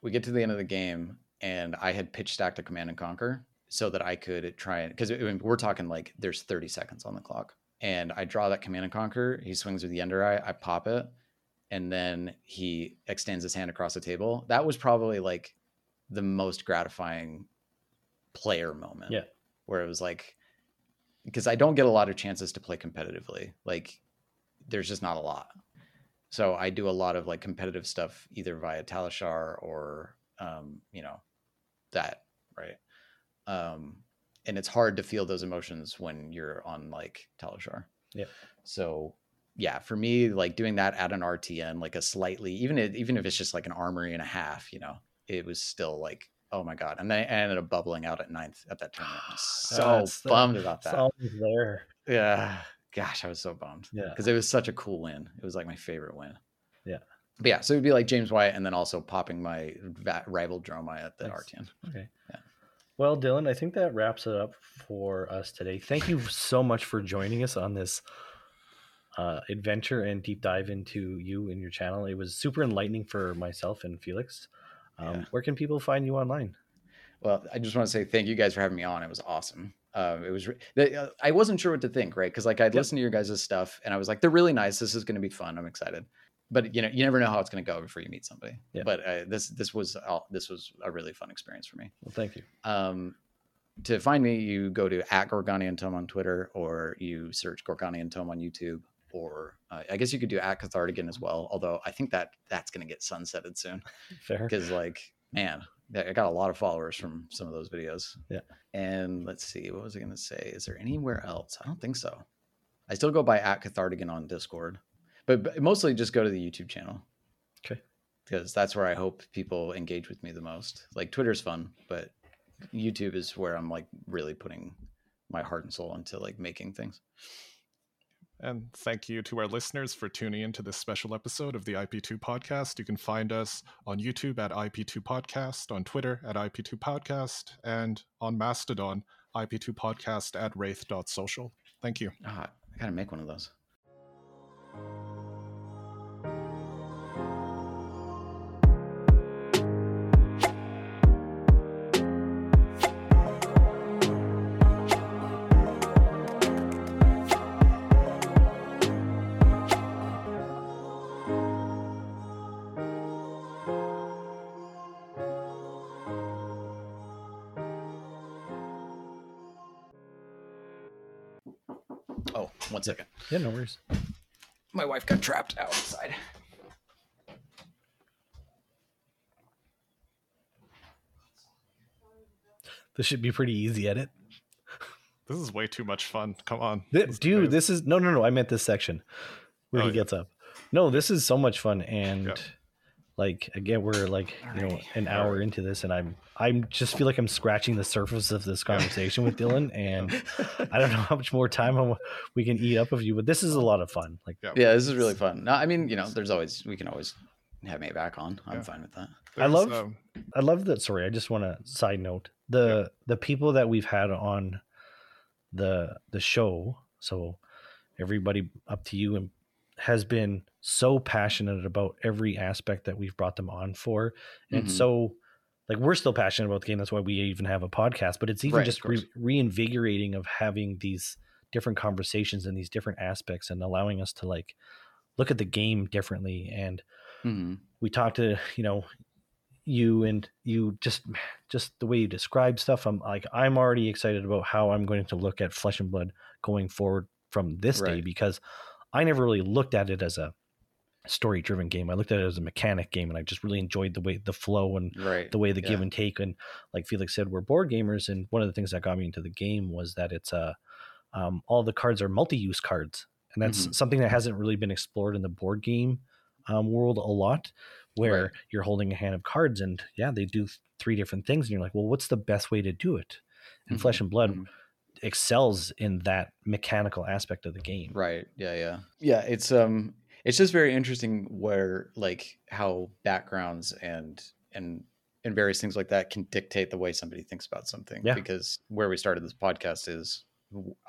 We get to the end of the game, and I had pitch stacked a command and conquer so that I could try and because we're talking like there's 30 seconds on the clock, and I draw that command and conquer. He swings with the ender eye. I pop it, and then he extends his hand across the table. That was probably like the most gratifying player moment. Yeah. Where it was like, because I don't get a lot of chances to play competitively. Like, there's just not a lot. So I do a lot of like competitive stuff either via Talishar or, um, you know, that, right? Um, and it's hard to feel those emotions when you're on like Talishar. Yeah. So yeah, for me, like doing that at an RTN, like a slightly, even if, even if it's just like an armory and a half, you know, it was still like, oh my god! And then I ended up bubbling out at ninth at that tournament. <sighs> So the- bummed about that. always there. Yeah, gosh, I was so bummed. Yeah. because it was such a cool win. It was like my favorite win. Yeah. but yeah. So it'd be like James White, and then also popping my va- rival Dromai at the. RTN. Okay. Yeah. Well, Dylan, I think that wraps it up for us today. Thank you so much for joining us on this uh, adventure and deep dive into you and your channel. It was super enlightening for myself and Felix. Um, Yeah. Where can people find you online? Well, I just want to say thank you guys for having me on. It was awesome. Um, it was. re- uh, I wasn't sure what to think, right? Because like I'd Yep. listened to your guys' stuff, and I was like, they're really nice. This is going to be fun. I'm excited. But you know, you never know how it's going to go before you meet somebody. Yeah. But uh, this this was all- this was a really fun experience for me. Well, thank you. Um, to find me, you go to at Gorganian Tome on Twitter, or you search Gorganian Tome on YouTube, or uh, I guess you could do at Cathartigan as well. Although I think that that's going to get sunsetted soon <laughs> Fair. because, like, man, I got a lot of followers from some of those videos. Yeah. And let's see, what was I going to say? Is there anywhere else? I don't think so. I still go by at Cathartigan on Discord, but, but mostly just go to the YouTube channel Okay. because that's where I hope people engage with me the most. Like Twitter's fun, but YouTube is where I'm like really putting my heart and soul into like making things. And thank you to our listeners for tuning into this special episode of the IP2 podcast. You can find us on YouTube at IP2 Podcast, on Twitter at IP2 Podcast, and on Mastodon, IP2 Podcast at rathe.social. Thank you. Ah, I gotta make one of those. One second. Yeah, no worries. My wife got trapped outside. This should be pretty easy edit. This is way too much fun. Come on. Th- Let's do dude, this is no, no, no. I meant this section where Oh, he yeah. gets up. No, this is so much fun, and Yeah. Like again, we're like you know Alrighty. an hour into this, and I'm I'm just feel like I'm scratching the surface of this conversation with Dylan, and I don't know how much more time I wa- we can eat up of you, but this is a lot of fun. Like, Yeah. Yeah, this is really fun. No, I mean, you know, there's always we can always have me back on. I'm Yeah. fine with that. I love- um, I love that. Sorry, I just want to side note the the people that we've had on the the show. So everybody up to you and has been so passionate about every aspect that we've brought them on for, and Mhm. so like we're still passionate about the game. That's why we even have a podcast. But it's even Right, just re- reinvigorating of having these different conversations and these different aspects, and allowing us to like look at the game differently and Mhm. we talked to you know you and you just just the way you describe stuff i'm like i'm already excited about how i'm going to look at flesh and blood going forward from this day because i never really looked at it as a story driven game i looked at it as a mechanic game and i just really enjoyed the way the flow and Right. the way the give and take and like felix said we're board gamers and one of the things that got me into the game was that it's a um, all the cards are multi-use cards, and that's Mhm. something that hasn't really been explored in the board game um, world a lot, where Right. you're holding a hand of cards, and yeah, they do th- three different things, and you're like, well, what's the best way to do it? And Mhm. Flesh and Blood Mhm. Excels in that mechanical aspect of the game. Right. Yeah, yeah. Yeah, it's um it's just very interesting where like how backgrounds and and and various things like that can dictate the way somebody thinks about something Yeah. because where we started this podcast is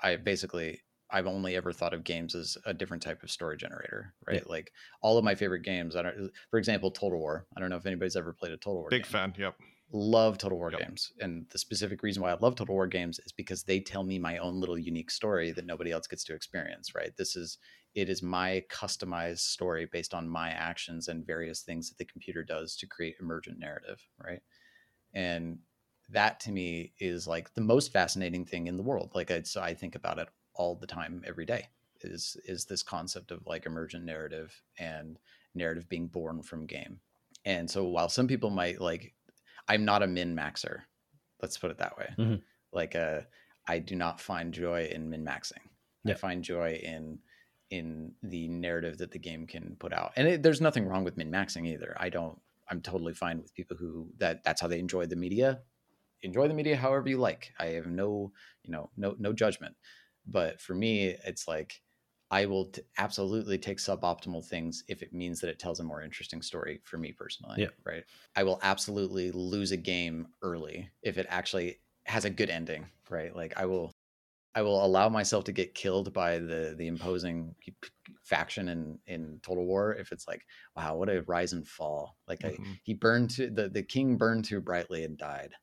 I basically I've only ever thought of games as a different type of story generator, right? Like all of my favorite games, I don't for example, Total War. I don't know if anybody's ever played a Total War Big game fan. Yep. Love Total War Yep. games. And the specific reason why I love Total War games is because they tell me my own little unique story that nobody else gets to experience, right? This is it is my customized story based on my actions and various things that the computer does to create emergent narrative, right? And that to me is like the most fascinating thing in the world. Like I so I think about it all the time every day is is this concept of like emergent narrative and narrative being born from game. And so while some people might like I'm not a min maxer. Let's put it that way. Mhm. Like uh I do not find joy in min maxing. I find joy in in the narrative that the game can put out. And it, there's nothing wrong with min maxing either. I don't I'm totally fine with people who that that's how they enjoy the media. Enjoy the media however you like. I have no, you know, no no judgment. But for me, it's like I will t- absolutely take suboptimal things if it means that it tells a more interesting story for me personally. Yeah. Right. I will absolutely lose a game early if it actually has a good ending. Right. Like I will, I will allow myself to get killed by the the imposing faction in in Total War if it's like, wow, what a rise and fall. Like I, Mhm. he burned to the the king burned too brightly and died.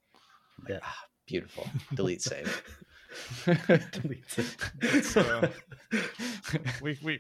Like, Yeah. ah, beautiful. Delete save. <laughs> <laughs> Deletes it. <laughs> Uh, <laughs> we, we